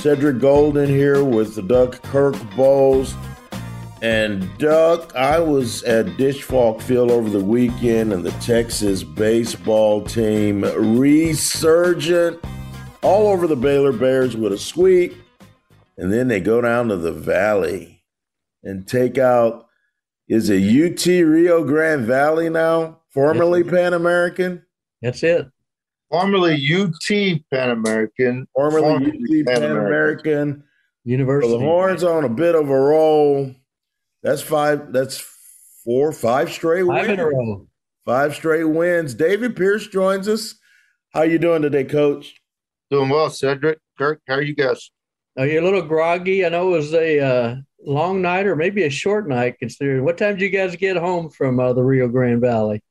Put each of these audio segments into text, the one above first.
Cedric Golden here with the Duck Kirk Bohls. And Duck, I was at Falk Field over the weekend, and the Texas baseball team resurgent all over the Baylor Bears with a sweep. And then they go down to the Valley and take out, is it UT Rio Grande Valley now? Formerly Pan American? That's it. Formerly UT Pan American. Formerly UT Pan American. University. So the Horns on a bit of a roll. That's five, that's four, five straight Five wins. in a row. Five straight wins. David Pierce joins us. How you doing today, Coach? Doing well, Cedric. Kirk, how are you guys? Are you a little groggy? I know it was a uh, long night or maybe a short night considering. What time did you guys get home from uh, the Rio Grande Valley?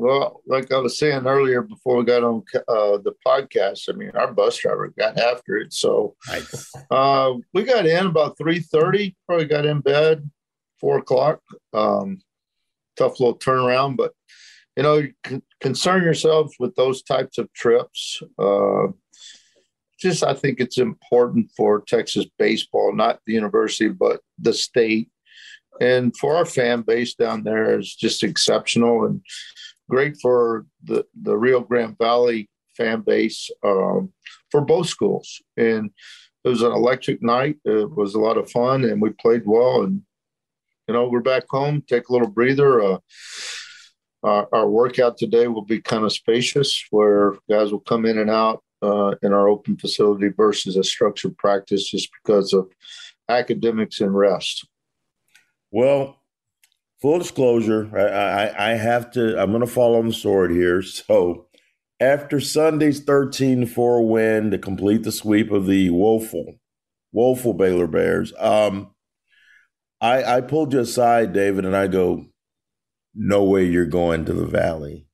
Well, like I was saying earlier before we got on uh, the podcast, I mean, our bus driver got after it. So uh, we got in about 3.30, probably got in bed 4 o'clock. Um, tough little turnaround, but, you know, con- concern yourselves with those types of trips. Uh, just I think it's important for Texas baseball, not the university, but the state. And for our fan base down there is just exceptional and great for the, the Rio Grande Valley fan base um, for both schools. And it was an electric night. It was a lot of fun and we played well. And, you know, we're back home, take a little breather. Uh, our, our workout today will be kind of spacious where guys will come in and out uh, in our open facility versus a structured practice just because of academics and rest. Well, full disclosure, I, I, I have to, I'm going to fall on the sword here. So after Sunday's 13 4 win to complete the sweep of the woeful, woeful Baylor Bears, um, I, I pulled you aside, David, and I go, no way you're going to the Valley.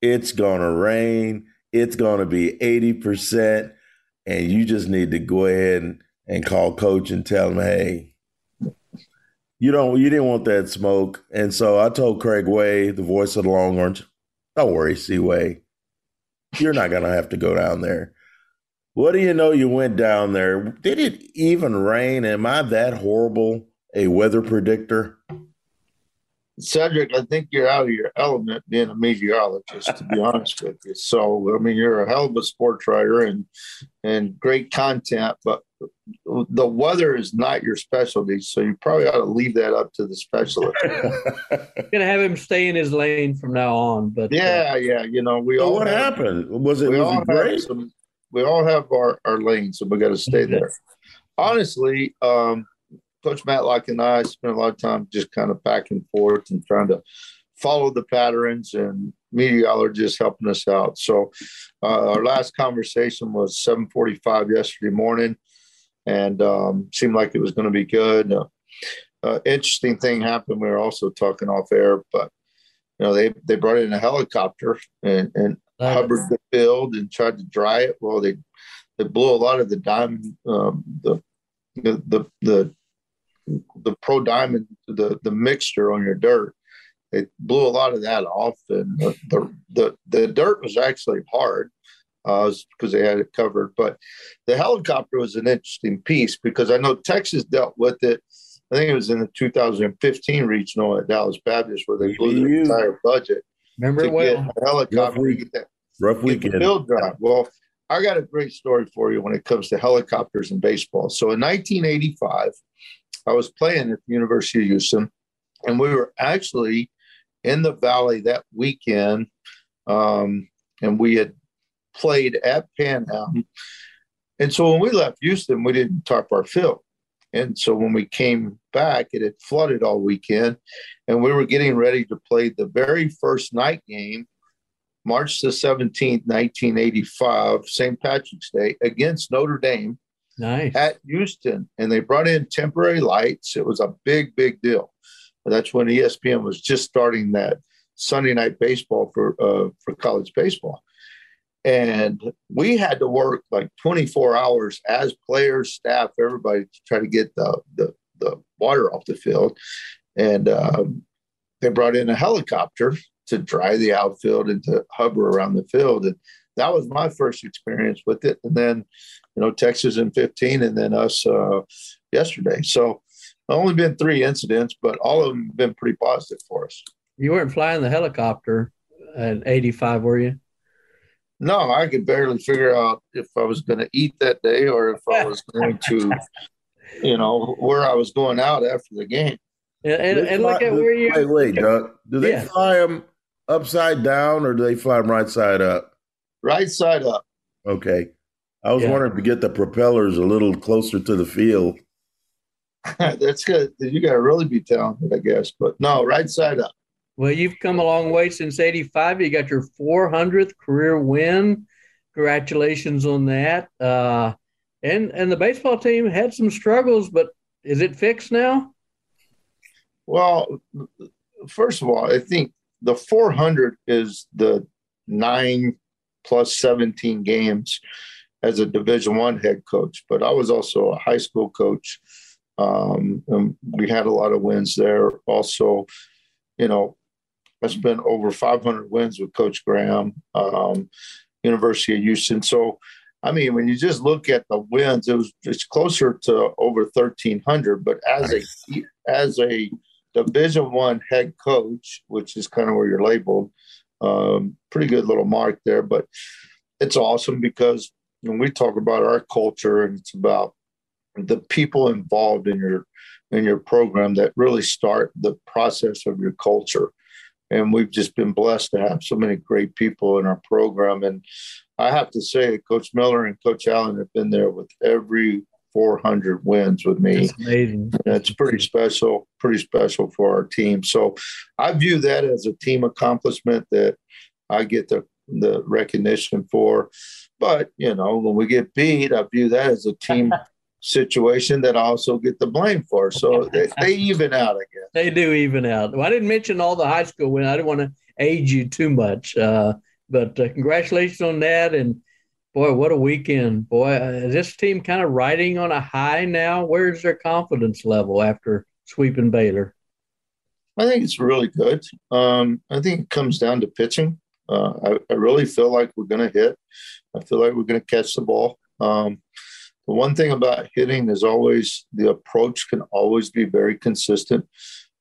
It's going to rain. It's going to be 80%. And you just need to go ahead and, and call coach and tell him, hey, you don't you didn't want that smoke. And so I told Craig Way, the voice of the Longhorns, don't worry, Seaway. You're not gonna have to go down there. What do you know? You went down there. Did it even rain? Am I that horrible a weather predictor? Cedric, I think you're out of your element being a meteorologist, to be honest with you. So, I mean, you're a hell of a sports writer and and great content, but the weather is not your specialty. So you probably ought to leave that up to the specialist. Gonna have him stay in his lane from now on. But uh, yeah, yeah, you know, we So all what have, happened? Was it, we was all have great? some. We all have our our lanes, and we got to stay there. Honestly, um, Coach Matlock and I spent a lot of time just kind of back and forth and trying to follow the patterns and meteorologists helping us out. So uh, our last conversation was 7:45 yesterday morning, and um, seemed like it was going to be good. Uh, uh, interesting thing happened. We were also talking off air, but you know they they brought in a helicopter and and Love it. covered the field and tried to dry it. Well, they they blew a lot of the diamond um, the the the the the pro diamond the the mixture on your dirt they blew a lot of that off and the the the, the dirt was actually hard uh because they had it covered but the helicopter was an interesting piece because i know texas dealt with it i think it was in the 2015 regional at dallas baptist where they blew their entire budget remember to well. get a helicopter week. get that Rough get the weekend. field dry. Well, I got a great story for you when it comes to helicopters and baseball. So in 1985, I was playing at the University of Houston, and we were actually in the Valley that weekend, um, and we had played at Pan Am. And so when we left Houston, we didn't tarp our field. And so when we came back, it had flooded all weekend, and we were getting ready to play the very first night game, March the 17th, 1985, St. Patrick's Day, against Notre Dame Nice. at Houston. And they brought in temporary lights. It was a big, big deal. That's when ESPN was just starting that Sunday night baseball for uh, for college baseball. And we had to work like 24 hours as players, staff, everybody to try to get the the, the water off the field. And um, they brought in a helicopter to dry the outfield and to hover around the field. And that was my first experience with it. And then, you know, Texas in 15 and then us uh, yesterday. So only been three incidents, but all of them have been pretty positive for us. You weren't flying the helicopter at 85, were you? No, I could barely figure out if I was going to eat that day or if I was going to, you know, where I was going out after the game. And, and, They and look fly- at where you. Wait, wait, Doug. Do they Yeah. fly them upside down or do they fly them right side up? Right side up. Okay. I was Yeah. wondering to get the propellers a little closer to the field. That's good. You got to really be talented, I guess. But no, right side up. Well, you've come a long way since 85. You got your 400th career win. Congratulations on that. Uh, and and the baseball team had some struggles, but is it fixed now? Well, first of all, I think the 400 is the nine plus 17 games as a Division One head coach. But I was also a high school coach. Um, we had a lot of wins there. Also, you know, I spent over 500 wins with Coach Graham, um, University of Houston. So, I mean, when you just look at the wins, it was it's closer to over 1,300. But as a as a Division One head coach, which is kind of where you're labeled, um, pretty good little mark there. But it's awesome because when we talk about our culture and it's about the people involved in your in your program that really start the process of your culture. And we've just been blessed to have so many great people in our program. And I have to say, Coach Miller and Coach Allen have been there with every 400 wins with me. It's amazing. That's pretty special, pretty special for our team. So I view that as a team accomplishment that I get the, the recognition for. But, you know, when we get beat, I view that as a team situation that I also get the blame for. So they, they even out, I guess. They do even out. Well, I didn't mention all the high school wins. I didn't want to age you too much. Uh, but uh, congratulations on that. And boy, what a weekend. Boy, uh, is this team kind of riding on a high now? Where's their confidence level after sweeping Baylor? I think it's really good. Um, I think it comes down to pitching. Uh, I, I really feel like we're going to hit. I feel like we're going to catch the ball. Um, the one thing about hitting is always the approach can always be very consistent.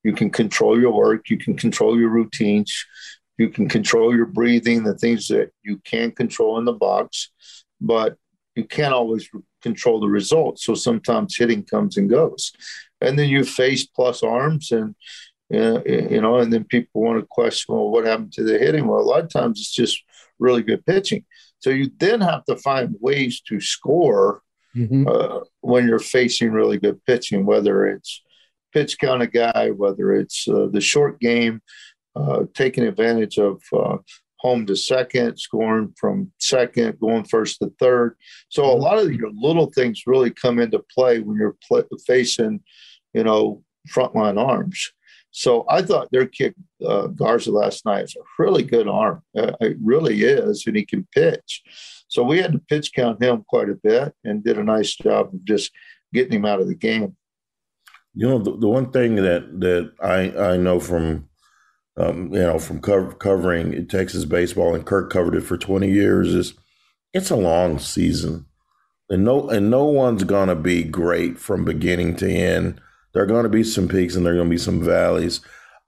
You can control your work, you can control your routines, you can control your breathing, the things that you can control in the box, but you can't always control the results. So sometimes hitting comes and goes. And then you face plus arms and uh, you know, and then people want to question, well, what happened to the hitting? Well, a lot of times it's just really good pitching. So you then have to find ways to score Mm-hmm. uh, when you're facing really good pitching, whether it's pitch count a guy, whether it's uh, the short game, uh, taking advantage of uh, home to second, scoring from second, going first to third. So a lot of your little things really come into play when you're pl- facing, you know, frontline arms. So I thought their kick uh, Garza last night is a really good arm. Uh, it really is, and he can pitch. So we had to pitch count him quite a bit and did a nice job of just getting him out of the game. You know, the, the one thing that that I I know from um, you know from cover, covering Texas baseball and Kirk covered it for twenty years is it's a long season, and no and no one's gonna be great from beginning to end. There are going to be some peaks and there are going to be some valleys.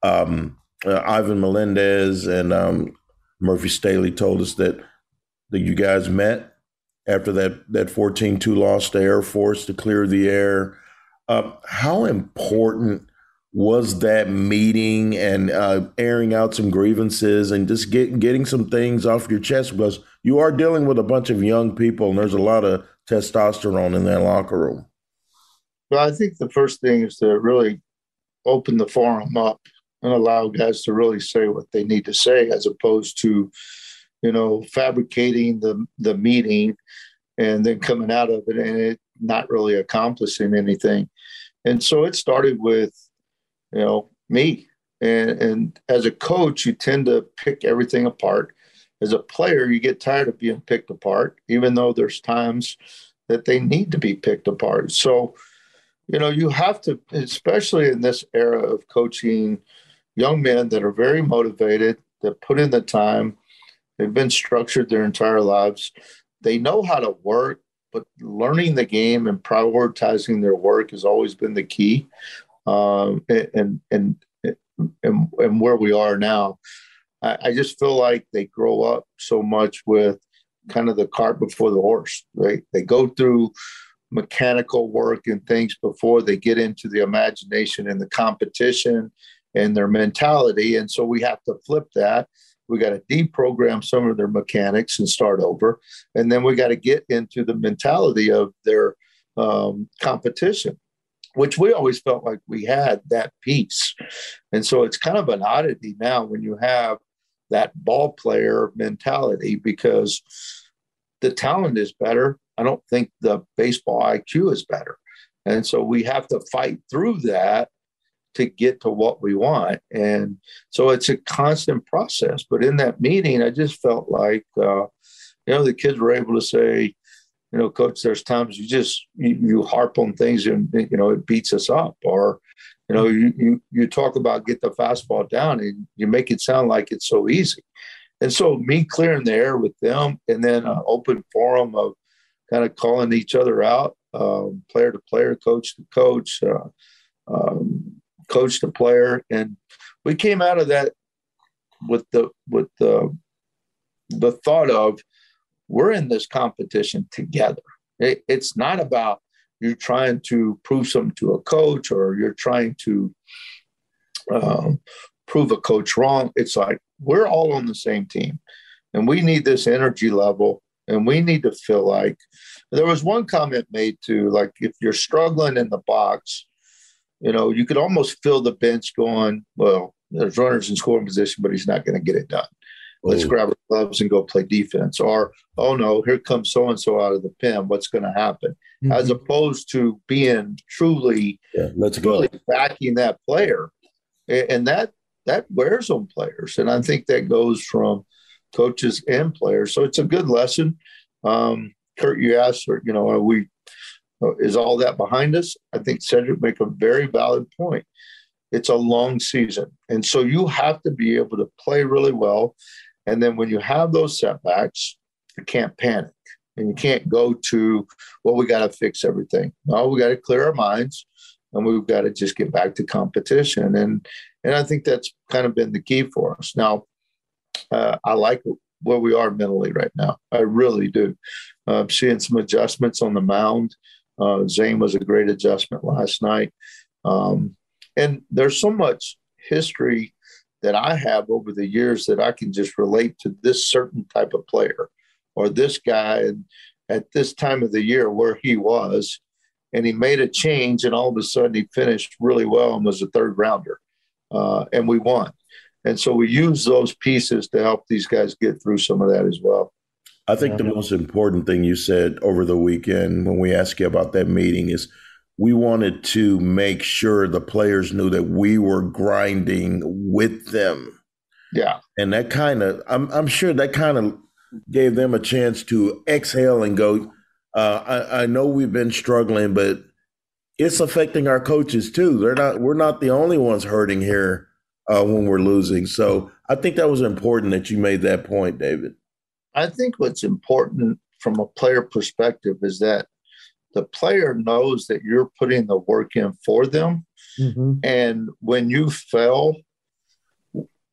Um, uh, Ivan Melendez and um, Murphy Stehly told us that that you guys met after that that 14-2 loss to Air Force to clear the air. Uh, how important was that meeting and uh, airing out some grievances and just get, getting some things off your chest because you are dealing with a bunch of young people and there's a lot of testosterone in that locker room. Well, I think the first thing is to really open the forum up and allow guys to really say what they need to say as opposed to, you know, fabricating the the meeting and then coming out of it and it not really accomplishing anything. And so it started with you know, me. And, and as a coach, you tend to pick everything apart. As a player, you get tired of being picked apart, even though there's times that they need to be picked apart. So, you know, you have to, especially in this era of coaching young men that are very motivated, that put in the time, they've been structured their entire lives, they know how to work, but learning the game and prioritizing their work has always been the key um, and, and, and, and where we are now. I, I just feel like they grow up so much with kind of the cart before the horse, right? They go through mechanical work and things before they get into the imagination and the competition and their mentality. And so we have to flip that. We got to deprogram some of their mechanics and start over. And then we got to get into the mentality of their um, competition which we always felt like we had that piece. And so it's kind of an oddity now when you have that ball player mentality because the talent is better. I don't think the baseball IQ is better. And so we have to fight through that to get to what we want. And so it's a constant process. But in that meeting, I just felt like, uh, you know, the kids were able to say, you know, coach, there's times you just you, you, harp on things and you know it beats us up, or you know, you, you you talk about get the fastball down and you make it sound like it's so easy. And so me clearing the air with them, and then an open forum of kind of calling each other out, um, player to player, coach to coach, uh, um, coach to player, and we came out of that with the with the the thought of we're in this competition together. It, it's not about you're trying to prove something to a coach or you're trying to um, prove a coach wrong. It's like we're all on the same team and we need this energy level and we need to feel like there was one comment made to like if you're struggling in the box you know you could almost feel the bench going well there's runners in scoring position but he's not going to get it done Let's grab our gloves and go play defense. Or, oh no, here comes so and so out of the pen. What's going to happen? Mm-hmm. As opposed to being truly, yeah, let's truly go. backing that player, and that that wears on players. And I think that goes from coaches and players. So it's a good lesson. Um, Kirk, you asked, you know, are we uh, is all that behind us? I think Cedric make a very valid point. It's a long season, and so you have to be able to play really well and then when you have those setbacks, you can't panic and you can't go to, well, we got to fix everything. No, we got to clear our minds and we've got to just get back to competition. And, and I think that's kind of been the key for us. Now, uh, I like where we are mentally right now. I really do. Uh, seeing some adjustments on the mound. Uh, Zane was a great adjustment last night. Um, and there's so much history that I have over the years that I can just relate to this certain type of player or this guy at this time of the year where he was. And he made a change, and all of a sudden he finished really well and was a third rounder. Uh, and we won. And so we use those pieces to help these guys get through some of that as well. I think the most important thing you said over the weekend when we asked you about that meeting is we wanted to make sure the players knew that we were grinding with them. Yeah. And that kind of, I'm, I'm sure that kind of gave them a chance to exhale and go, uh, I, I know we've been struggling, but it's affecting our coaches too. They're not, we're not the only ones hurting here uh, when we're losing. So I think that was important that you made that point, David. I think what's important from a player perspective is that the player knows that you're putting the work in for them. Mm-hmm. And when you fail,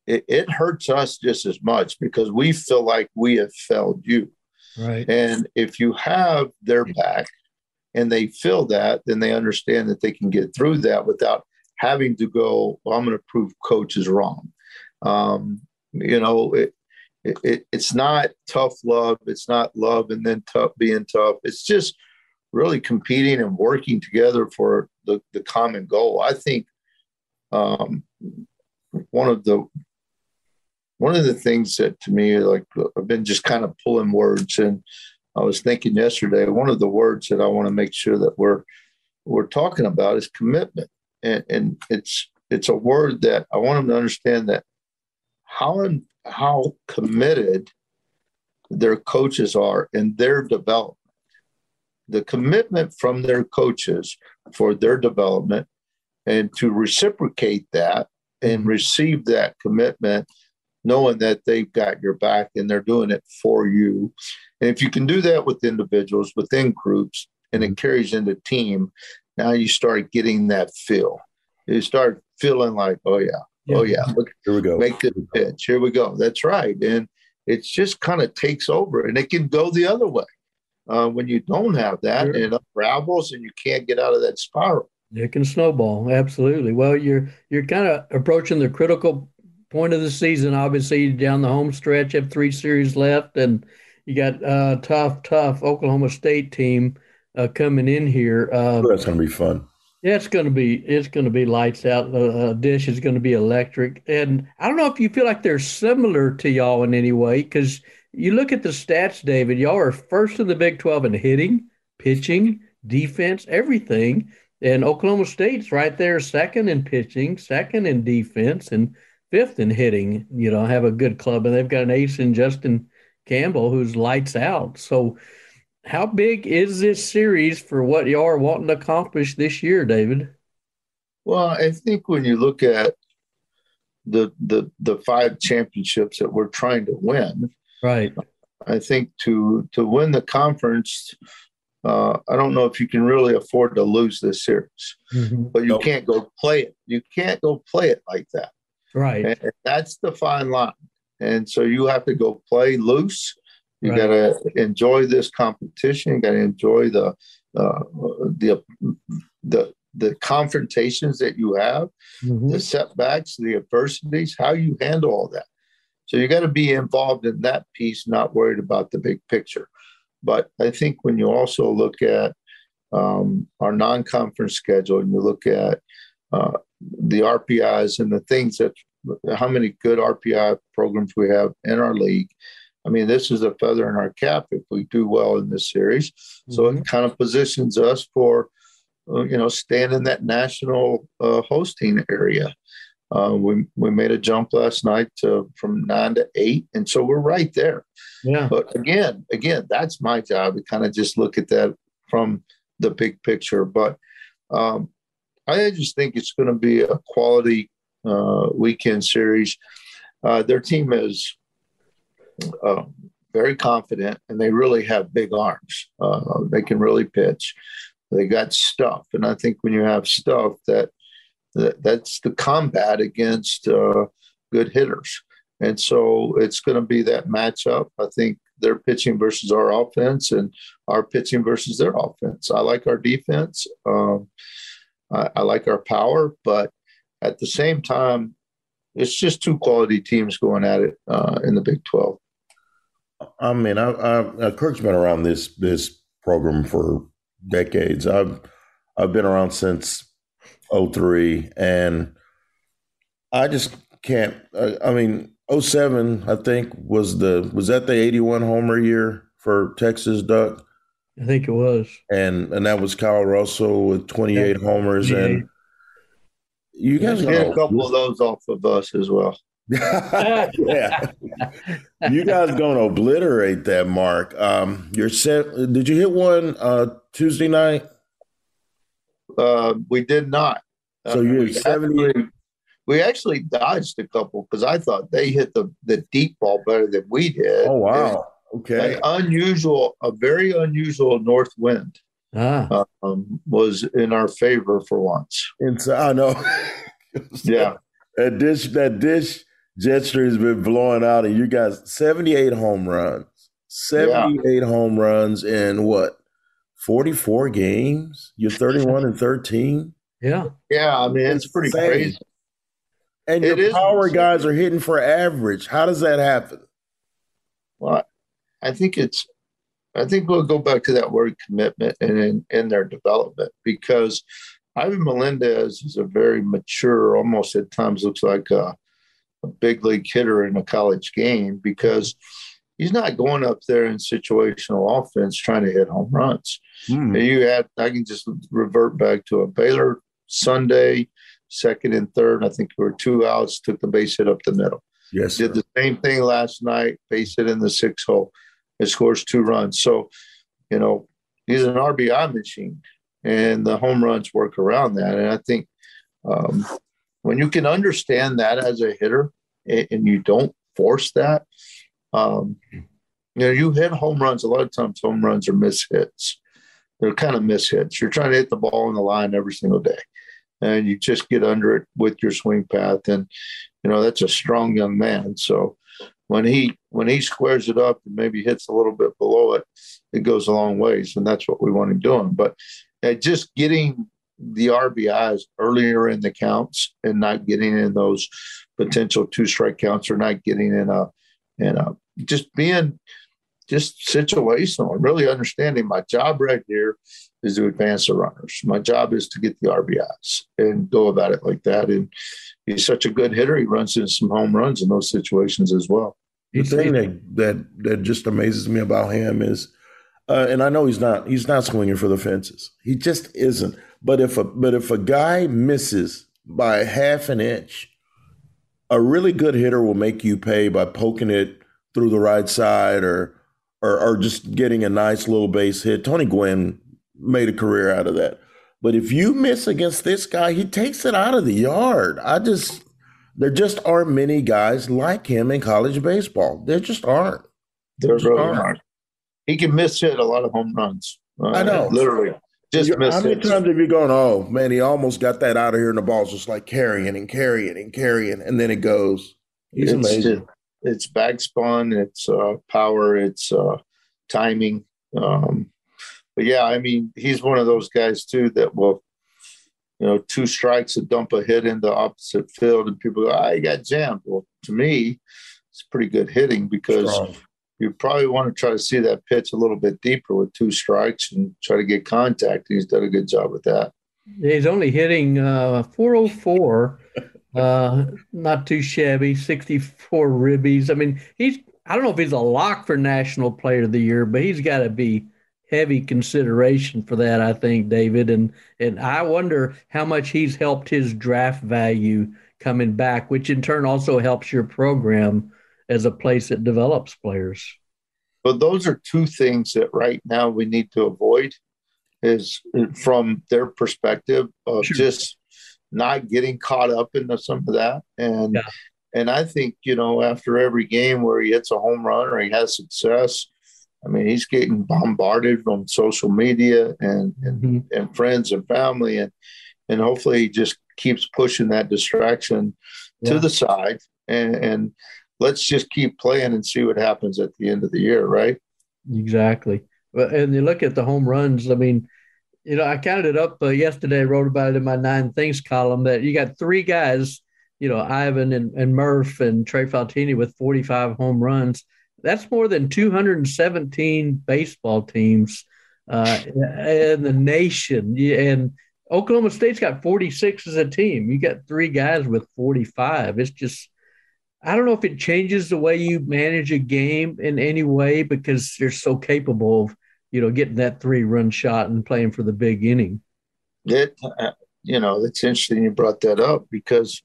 it, it, hurts us just as much because we feel like we have failed you. Right. And if you have their back and they feel that, then they understand that they can get through that without having to go, well, I'm going to prove coach is wrong. Um, you know, it, it, it's not tough love. It's not love and then tough being tough. It's just really competing and working together for the, the common goal. I think um, one of the one of the things that to me like I've been just kind of pulling words and I was thinking yesterday one of the words that I want to make sure that we're we're talking about is commitment and, and it's it's a word that I want them to understand that how how committed their coaches are in their development. The commitment from their coaches for their development and to reciprocate that and mm-hmm. receive that commitment, knowing that they've got your back and they're doing it for you. And if you can do that with individuals, within groups, and it mm-hmm. carries into team, now you start getting that feel. You start feeling like, oh yeah, yeah. oh yeah, look, here we go. Make the pitch. Here we go. That's right. And it just kind of takes over, and it can go the other way uh, when you don't have that, sure. and it unravels, and you can't get out of that spiral. It can snowball, absolutely. Well, you're you're kind of approaching the critical point of the season. Obviously, down the home stretch, have three series left, and you got a tough, tough Oklahoma State team uh, coming in here. Uh, that's going to be fun. Yeah, it's going to be it's going to be lights out. The uh, Disch is going to be electric, and I don't know if you feel like they're similar to y'all in any way because you look at the stats, David. Y'all are first in the Big Twelve in hitting, pitching, defense, everything. And Oklahoma State's right there, second in pitching, second in defense, and fifth in hitting. You know, have a good club, and they've got an ace in Justin Campbell who's lights out. So, how big is this series for what you are wanting to accomplish this year, David? Well, I think when you look at the the the five championships that we're trying to win, right? I think to to win the conference, uh, I don't know if you can really afford to lose this series, mm-hmm. but you nope. can't go play it. You can't go play it like that. Right. And that's the fine line. And so you have to go play loose. You right. got to enjoy this competition. You got to enjoy the uh, the the the confrontations that you have, mm-hmm. the setbacks, the adversities, how you handle all that. So you got to be involved in that piece, not worried about the big picture. But I think when you also look at um, our non conference schedule and you look at uh, the RPIs and the things that how many good RPI programs we have in our league. I mean, this is a feather in our cap if we do well in this series. Mm-hmm. So it mm-hmm. kind of positions us for, uh, you know, staying in that national uh, hosting area. Uh, we we made a jump last night to, from nine to eight, and so we're right there. Yeah. But again, again, that's my job to kind of just look at that from the big picture. But um, I just think it's going to be a quality uh, weekend series. Uh, their team is uh, very confident, and they really have big arms. Uh, they can really pitch. They got stuff, and I think when you have stuff that that, that's the combat against uh, good hitters. And so it's going to be that matchup. I think their pitching versus our offense and our pitching versus their offense. I like our defense. Um, I, I, like our power, but at the same time, it's just two quality teams going at it uh, in the Big 12. I mean, I, I, uh, Kirk's been around this this program for decades. I've I've been around since 03 and I just can't I, I mean 07 I think was the was that the 81 homer year for Texas Duck I think it was and and that was Kyle Russell with 28 yeah. homers and you guys yeah, a couple of those off of us as well yeah you guys gonna obliterate that mark um you're set did you hit one uh Tuesday night uh, we did not. So you uh, 70. Actually, we actually dodged a couple because I thought they hit the, the deep ball better than we did. Oh, wow. Okay. An unusual, a very unusual north wind ah. um, was in our favor for once. And so I know. yeah. That Disch, that Disch Jetster has been blowing out, and you guys 78 home runs. 78 yeah. home runs in what? 44 games? You're 31 and 13? Yeah. Yeah, I mean, it's, it's pretty insane. crazy. And it your power insane. guys are hitting for average. How does that happen? Well, I think it's I think we'll go back to that word commitment and in, in their development because Ivan Melendez is a very mature, almost at times looks like a, a big league hitter in a college game because he's not going up there in situational offense trying to hit home runs. Mm. You had I can just revert back to a Baylor Sunday, second and third. I think there were two outs, took the base hit up the middle. Yes. Did the same thing last night, base hit in the six hole. It scores two runs. So, you know, he's an RBI machine and the home runs work around that. And I think um, when you can understand that as a hitter and you don't force that, um, you know, you hit home runs. A lot of times, home runs are miss hits. They're kind of miss hits. You're trying to hit the ball in the line every single day, and you just get under it with your swing path. And you know that's a strong young man. So when he when he squares it up and maybe hits a little bit below it, it goes a long ways, and that's what we want him doing. But uh, just getting the RBIs earlier in the counts and not getting in those potential two strike counts or not getting in a in a just being just situational and really understanding my job right here is to advance the runners. My job is to get the RBIs and go about it like that. And he's such a good hitter. He runs in some home runs in those situations as well. The thing that that that just amazes me about him is uh, and I know he's not he's not swinging for the fences. He just isn't. But if a but if a guy misses by half an inch, a really good hitter will make you pay by poking it through the right side or or, or just getting a nice little base hit. Tony Gwynn made a career out of that. But if you miss against this guy, he takes it out of the yard. I just there just aren't many guys like him in college baseball. There just aren't. There really aren't. aren't he can miss hit a lot of home runs. Uh, I know, literally. Just How many hits. times have you gone? Oh man, he almost got that out of here, and the ball's just like carrying and carrying and carrying, and then it goes. He's it's amazing. Just, it's back spun, it's uh, power, it's uh, timing. Um, but yeah, I mean, he's one of those guys too that will, you know, two strikes and dump a hit into opposite field, and people go, "I ah, got jammed." Well, to me, it's pretty good hitting because Strong you probably want to try to see that pitch a little bit deeper with two strikes and try to get contact. He's done a good job with that. He's only hitting uh, 404, uh, not too shabby, 64 ribbies. I mean, he's, I don't know if he's a lock for National Player of the Year, but he's got to be heavy consideration for that, I think, David. And, and I wonder how much he's helped his draft value coming back, which in turn also helps your program as a place that develops players. But those are two things that right now we need to avoid is from their perspective of sure. just not getting caught up into some of that. And yeah. and I think, you know, after every game where he hits a home run or he has success, I mean, he's getting bombarded on social media and and, mm-hmm. and friends and family and and hopefully he just keeps pushing that distraction yeah. to the side and and let's just keep playing and see what happens at the end of the year, right? Exactly. And you look at the home runs. I mean, you know, I counted it up uh, yesterday. Wrote about it in my nine things column that you got three guys, you know, Ivan and, and Murph and Trey Faltine with 45 home runs. That's more than 217 baseball teams uh, in the nation. And Oklahoma State's got 46 as a team. You got three guys with 45. It's just I don't know if it changes the way you manage a game in any way because they're so capable of, you know, getting that three run shot and playing for the big inning. It, uh, you know, it's interesting you brought that up because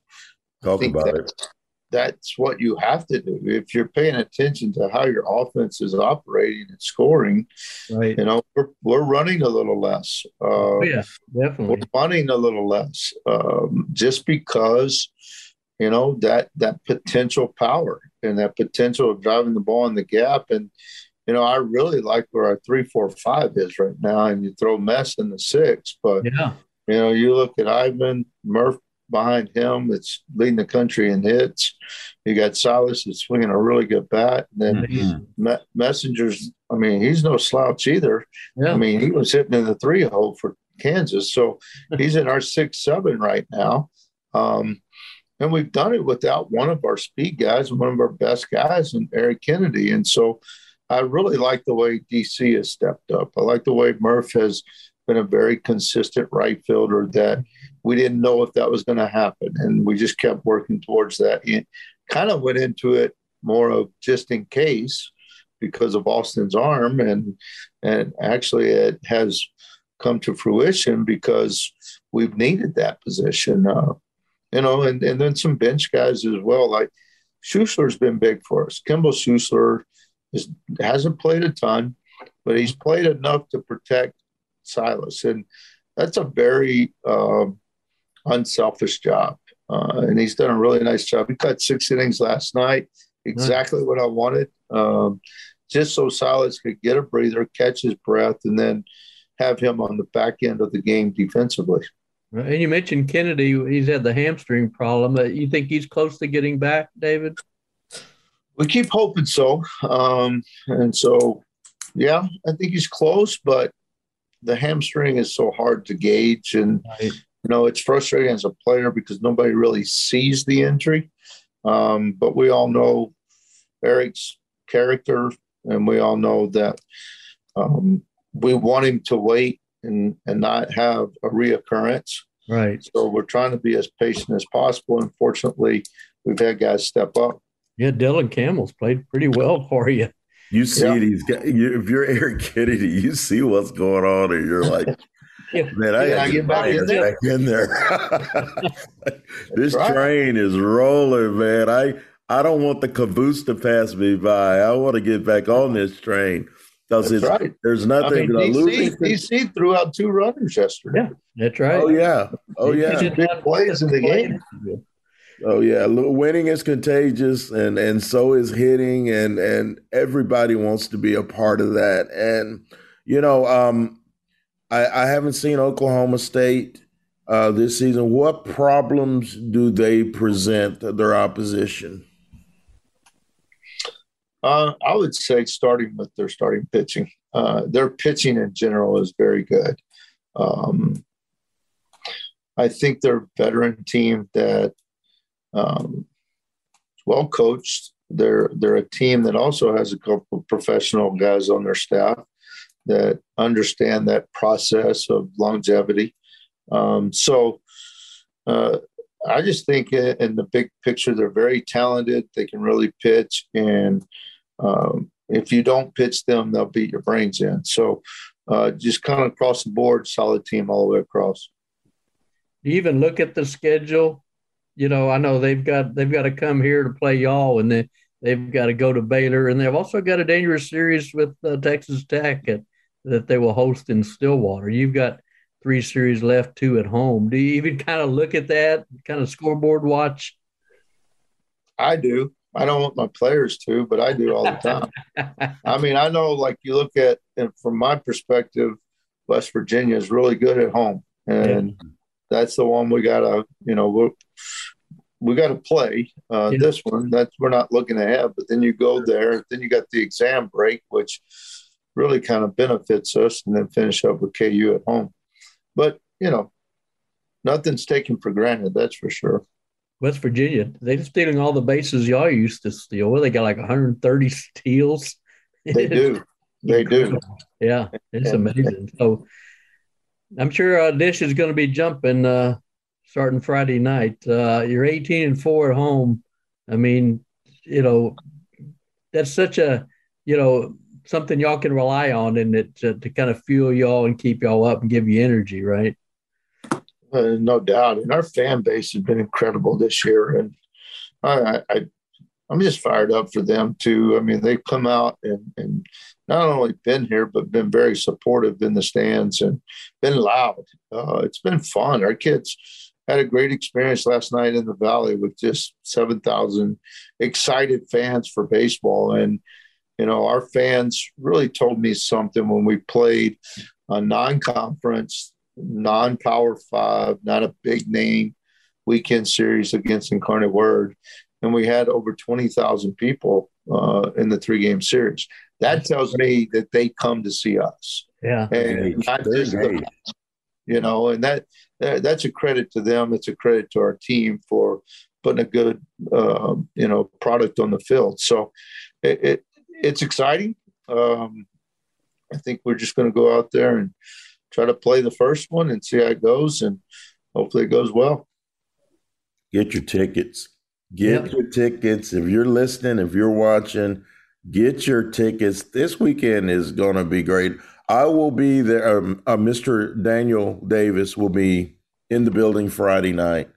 Talk I think about that, it. that's what you have to do. If you're paying attention to how your offense is operating and scoring, right. you know, we're, we're running a little less. Uh, oh, yeah, definitely. We're running a little less um, just because – you know that that potential power and that potential of driving the ball in the gap and you know i really like where our three four five is right now and you throw mess in the six but yeah you know you look at ivan murph behind him that's leading the country in hits. You got Silas that's swinging a really good bat. And then mm-hmm. Me- Messinger's, I mean, he's no slouch either. Yeah. I mean, he was hitting in the three hole for Kansas. So he's in our six, seven right now. Um, and we've done it without one of our speed guys, one of our best guys, and Eric Kennedy. And so I really like the way DC has stepped up. I like the way Murph has been a very consistent right fielder that we didn't know if that was going to happen. And we just kept working towards that. And kind of went into it more of just in case because of Austin's arm. And, and actually, it has come to fruition because we've needed that position. Uh, you know, and, and then some bench guys as well. Like Schuessler's been big for us. Kimble Schuessler is, hasn't played a ton, but he's played enough to protect Silas. And that's a very uh, unselfish job. Uh, and he's done a really nice job. He cut six innings last night, exactly what I wanted. Um, just so Silas could get a breather, catch his breath, and then have him on the back end of the game defensively. And you mentioned Kennedy; he's had the hamstring problem. You think he's close to getting back, David? We keep hoping so. Um, and so, yeah, I think he's close, but the hamstring is so hard to gauge, and right. you know it's frustrating as a player because nobody really sees the injury. Um, but we all know Eric's character, and we all know that um, we want him to wait and, and not have a reoccurrence. Right. So we're trying to be as patient as possible. Unfortunately, we've had guys step up. Yeah, Dylan Campbell's played pretty well for you. You see yeah. these guys. You, if you're Eric Kennedy, you see what's going on, and you're like, yeah. "Man, I got to get back in there." Back in there. this right. train is rolling, man. I I don't want the caboose to pass me by. I want to get back on this train because right. there's nothing. I mean, DC, DC threw out two runners yesterday. Yeah, that's right. Oh yeah, oh yeah. Big plays in the game. Oh yeah, winning is contagious, and and so is hitting, and and everybody wants to be a part of that. And you know, um, I, I haven't seen Oklahoma State uh, this season. What problems do they present their opposition? Uh, I would say starting with their starting pitching. Uh, their pitching in general is very good. Um, I think they're a veteran team that um, well coached. They're they're a team that also has a couple of professional guys on their staff that understand that process of longevity. Um, so uh, I just think in the big picture, they're very talented. They can really pitch, and um, if you don't pitch them, they'll beat your brains in. So uh, just kind of across the board, solid team all the way across. Do you even look at the schedule. You know, I know they've got they've got to come here to play y'all, and then they've got to go to Baylor, and they've also got a dangerous series with uh, Texas Tech at, that they will host in Stillwater. You've got three series left, two at home. Do you even kind of look at that kind of scoreboard watch? I do. I don't want my players to, but I do all the time. I mean, I know, like you look at, and from my perspective, West Virginia is really good at home, and yeah. that's the one we gotta, you know, we we got to play uh, yeah. this one. That's we're not looking ahead, but then you go there, then you got the exam break, which really kind of benefits us, and then finish up with KU at home. But you know, nothing's taken for granted. That's for sure. West Virginia, they're stealing all the bases y'all used to steal. Well, they got like 130 steals. They do. They do. Yeah, it's amazing. So I'm sure uh, Disch is going to be jumping uh, starting Friday night. Uh, you're 18 and four at home. I mean, you know, that's such a, you know, something y'all can rely on and it to, to kind of fuel y'all and keep y'all up and give you energy, right? Uh, no doubt. And our fan base has been incredible this year. And I, I, I'm just fired up for them too. I mean, they've come out and, and not only been here, but been very supportive in the stands and been loud. Uh, it's been fun. Our kids had a great experience last night in the Valley with just 7,000 excited fans for baseball. And, you know, our fans really told me something when we played a non conference non power five, not a big name weekend series against Incarnate Word, and we had over twenty thousand people uh, in the three game series. That tells me that they come to see us. Yeah, and not just the, you know, and that that's a credit to them. It's a credit to our team for putting a good uh, you know product on the field. So it, it it's exciting. Um, I think we're just going to go out there and try to play the first one and see how it goes, and hopefully it goes well. Get your tickets. Get your tickets. If you're listening, if you're watching, get your tickets. This weekend is going to be great. I will be there. Um, uh, Mr. Daniel Davis will be in the building Friday night.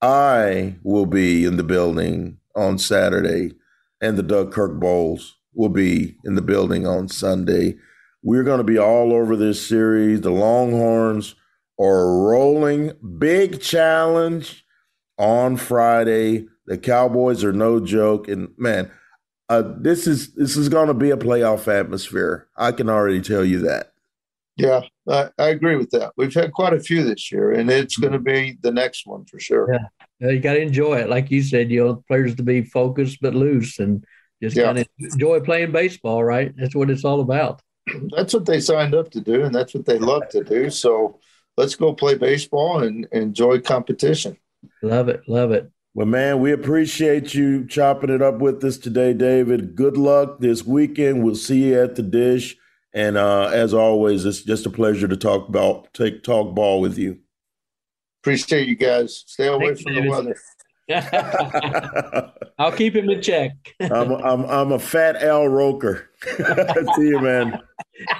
I will be in the building on Saturday, and the Doug Kirk Bohls will be in the building on Sunday. We're going to be all over this series. The Longhorns are rolling. Big challenge on Friday. The Cowboys are no joke, and man, uh, this is this is going to be a playoff atmosphere. I can already tell you that. Yeah, I, I, agree with that. We've had quite a few this year, and it's going to be the next one for sure. Yeah, you got to enjoy it, like you said. You know, players to be focused but loose, and just yeah. kind of enjoy playing baseball. Right? That's what it's all about. That's what they signed up to do, and that's what they love to do. So let's go play baseball and enjoy competition. Love it, love it. Well, man, we appreciate you chopping it up with us today, David. Good luck this weekend. We'll see you at the Disch. And uh, as always, it's just a pleasure to talk about take talk ball with you. Appreciate you guys. Stay away Thanks, from David. the weather. I'll keep him in check. I'm, a, I'm, I'm a fat Al Roker. See you, man.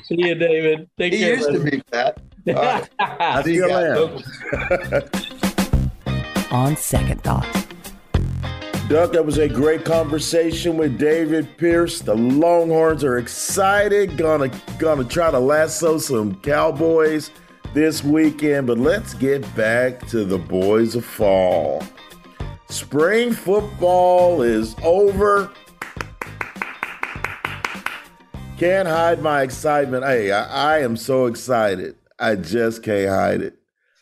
See you, David. Take he care, used to be fat. Right. Uh, I still am. On second thought. Duck, that was a great conversation with David Pierce. The Longhorns are excited, gonna gonna try to lasso some Cowboys this weekend. But let's get back to the boys of fall. Spring football is over. Can't hide my excitement. Hey, I, I am so excited. I just can't hide it.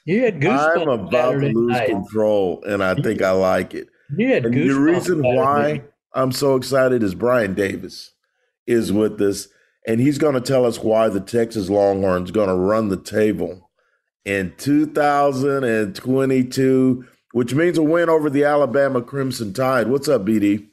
You had goosebumps. I'm about Saturday to lose night. control, and I think I like it. You had and the reason why I'm so excited is Brian Davis is with us, and he's going to tell us why the Texas Longhorns going to run the table in 2022, which means a win over the Alabama Crimson Tide. What's up, BD?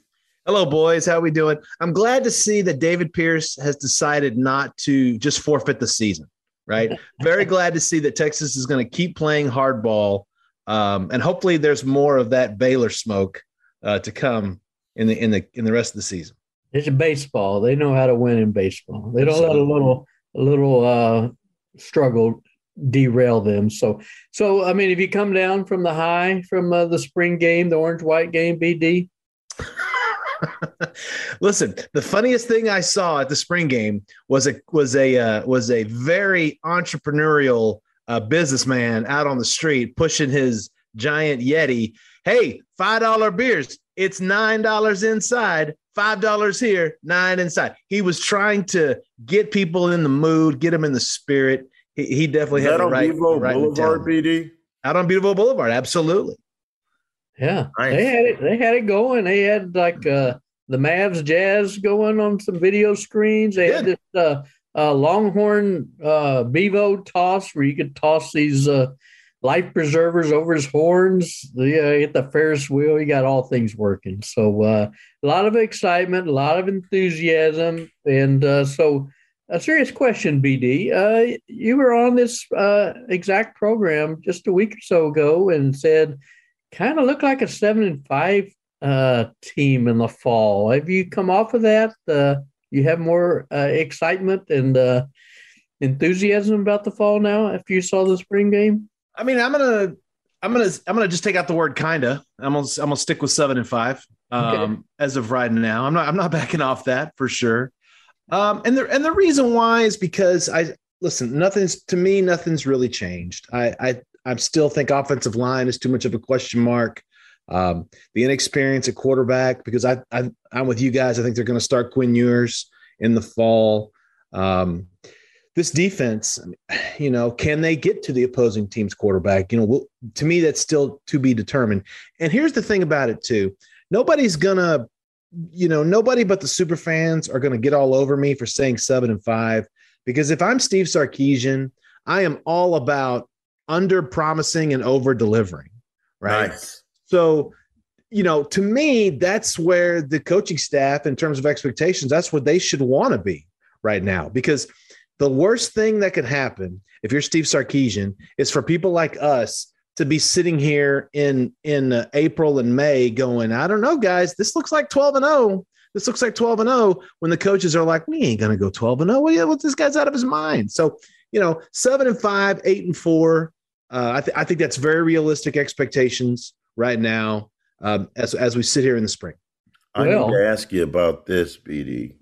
Hello, boys. How we doing? I'm glad to see that David Pierce has decided not to just forfeit the season right? Very glad to see that Texas is going to keep playing hardball, um, and hopefully there's more of that Baylor smoke uh, to come in the in the in the rest of the season. It's baseball. They know how to win in baseball. They don't let a little a little uh, struggle derail them. So so I mean, if you come down from the high from uh, the spring game, the orange white game, BD. Listen, the funniest thing I saw at the spring game was a was a uh, was a very entrepreneurial uh, businessman out on the street pushing his giant Yeti. Hey, five dollar beers. It's nine dollars inside, five dollars here, nine inside. He was trying to get people in the mood, get them in the spirit. He, he definitely had the right, right Boulevard, BD. Out on Bevo Boulevard, absolutely. Yeah, nice. they had it. They had it going. They had like uh, the Mavs Jazz going on some video screens. They had this uh, uh, Longhorn uh, Bevo toss where you could toss these uh, life preservers over his horns. The uh, hit the Ferris wheel. You got all things working. So uh, a lot of excitement, a lot of enthusiasm, and uh, so a serious question, BD. Uh, you were on this uh, exact program just a week or so ago and said kind of look like a seven and five uh, team in the fall. Have you come off of that? Uh, you have more uh, excitement and uh, enthusiasm about the fall now after you saw the spring game? I mean, I'm gonna, I'm gonna, I'm gonna just take out the word kinda. I'm gonna, I'm gonna stick with seven and five um, okay. as of right now. I'm not, I'm not backing off that for sure. Um, and the and the reason why is because I listen. Nothing's to me. Nothing's really changed. I, I I still think offensive line is too much of a question mark. Um, the inexperience at quarterback, because I, I am with you guys. I think they're going to start Quinn Ewers in the fall. Um, this defense, you know, can they get to the opposing team's quarterback? You know, we'll, to me, that's still to be determined. And here's the thing about it too: nobody's gonna, you know, nobody but the super fans are gonna get all over me for saying seven and five. Because if I'm Steve Sarkisian, I am all about under promising and over delivering. Right. Nice. So, you know, to me, that's where the coaching staff, in terms of expectations, that's where they should want to be right now. Because the worst thing that could happen if you're Steve Sarkisian is for people like us to be sitting here in in uh, April and May going, I don't know, guys, this looks like 12 and 0. This looks like 12 and 0 when the coaches are like, we ain't gonna go 12 and 0. Well, what this guy's out of his mind. So, you know, seven and five, eight and four. Uh, I, th- I think that's very realistic expectations right now um, as as we sit here in the spring. I Well- need to ask you about this, BD.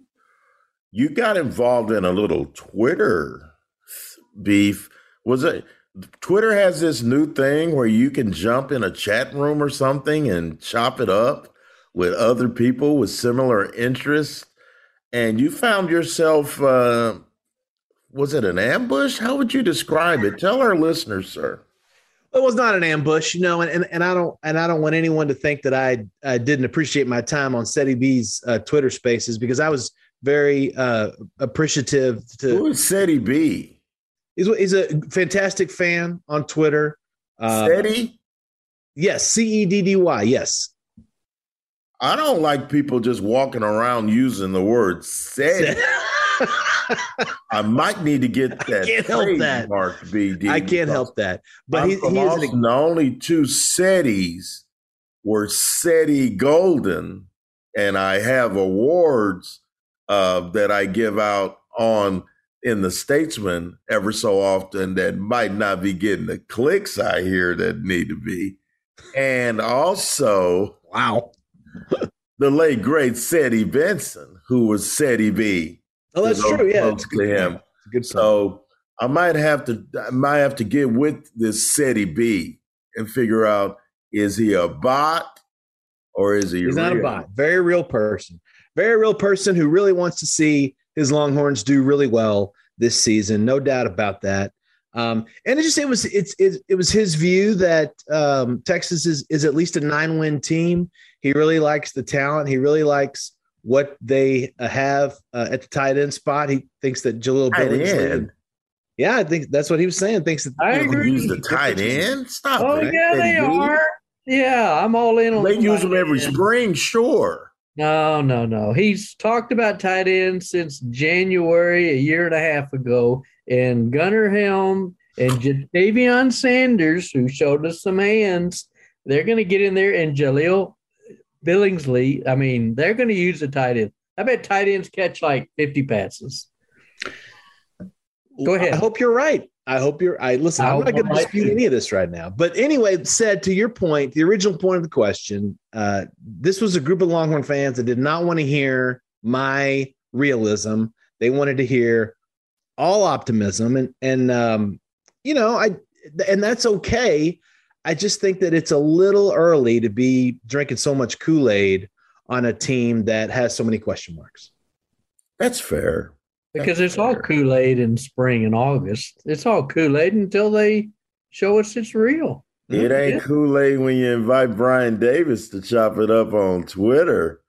You got involved in a little Twitter beef. Was it Twitter has this new thing where you can jump in a chat room or something and chop it up with other people with similar interests, and you found yourself. Uh, was it an ambush? How would you describe it? Tell our listeners, sir. it was not an ambush, you know, and, and, and I don't and I don't want anyone to think that I, I didn't appreciate my time on Ceddy B's uh, Twitter Spaces because I was very uh, appreciative. To is Ceddy B? He's, he's a fantastic fan on Twitter. Uh, Ceddy? yes, C E D D Y. Yes, I don't like people just walking around using the word Ceddy. I might need to get that can't help that. trademark, BD. I can't help that. But I'm he, he is an, the only two Ceddys were Ceddy Golden, and I have awards uh, that I give out on in the Statesman ever so often that might not be getting the clicks I hear that need to be, and also wow. the late great Ceddy Benson, who was Ceddy B. Oh, that's true. Yeah, good to him. point. It's a good. So I might have to I might have to get with this Ceddy B and figure out is he a bot or is he He's not a bot. Very real person. Very real person who really wants to see his Longhorns do really well this season. No doubt about that. Um, and it just it was it's it, it was his view that um, Texas is is at least a nine win team. He really likes the talent. He really likes what they uh, have uh, at the tight end spot. He thinks that Jaleel Tight end? Yeah, I think that's what he was saying. Thinks that I you agree. Use the tight end? Stop Oh it. yeah, they Ceddy B. are. Yeah, I'm all in on. They use tight them every end. spring, sure. No, no, no. He's talked about tight ends since January a year and a half ago. And Gunnar Helm and Ja'Tavion Sanders, who showed us some hands, they're going to get in there. And Jaleel Billingsley, I mean, they're going to use the tight end. I bet tight ends catch like 50 passes. Go ahead. I hope you're right. I hope you're. I listen. I I'm not going to dispute any of this right now. But anyway, Ced to your point, the original point of the question, uh, this was a group of Longhorn fans that did not want to hear my realism. They wanted to hear all optimism, and and um, you know, I and that's okay. I just think that it's a little early to be drinking so much Kool Aid on a team that has so many question marks. That's fair. Because it's all. Kool Aid in spring and August. It's all Kool Aid until they show us it's real. It ain't Yeah. Kool-Aid when you invite Brian Davis to chop it up on Twitter.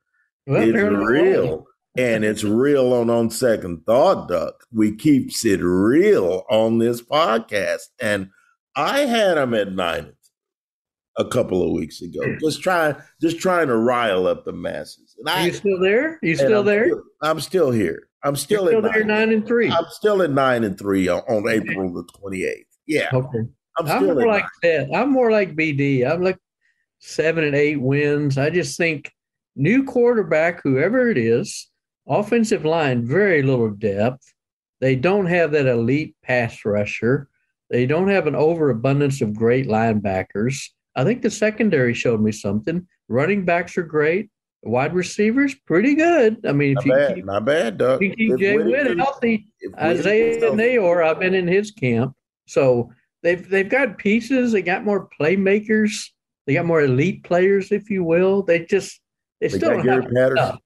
Well, it's real. And it's real on On Second Thought, Duck. We keeps it real on this podcast. And I had him at nine a couple of weeks ago. Hmm. Just trying just trying to rile up the masses. And Are I you still there? You still I'm there? Still, I'm still here. I'm still, still at nine. nine and three. I'm still at nine and three on, on April the twenty eighth. Yeah. Okay. I'm I'm more like that. I'm more like BD. I'm like seven and eight wins. I just think new quarterback, whoever it is, offensive line, very little depth. They don't have that elite pass rusher. They don't have an overabundance of great linebackers. I think the secondary showed me something. Running backs are great. Wide receivers, pretty good. I mean, if Not you bad, keep, not bad, Doug. you keep If Jay Whitney Witt can- healthy, Isaiah Neyor, I've been in his camp. So they've they've got pieces. They got more playmakers. They got more elite players, if you will. They just they, They still don't have Patterson. enough.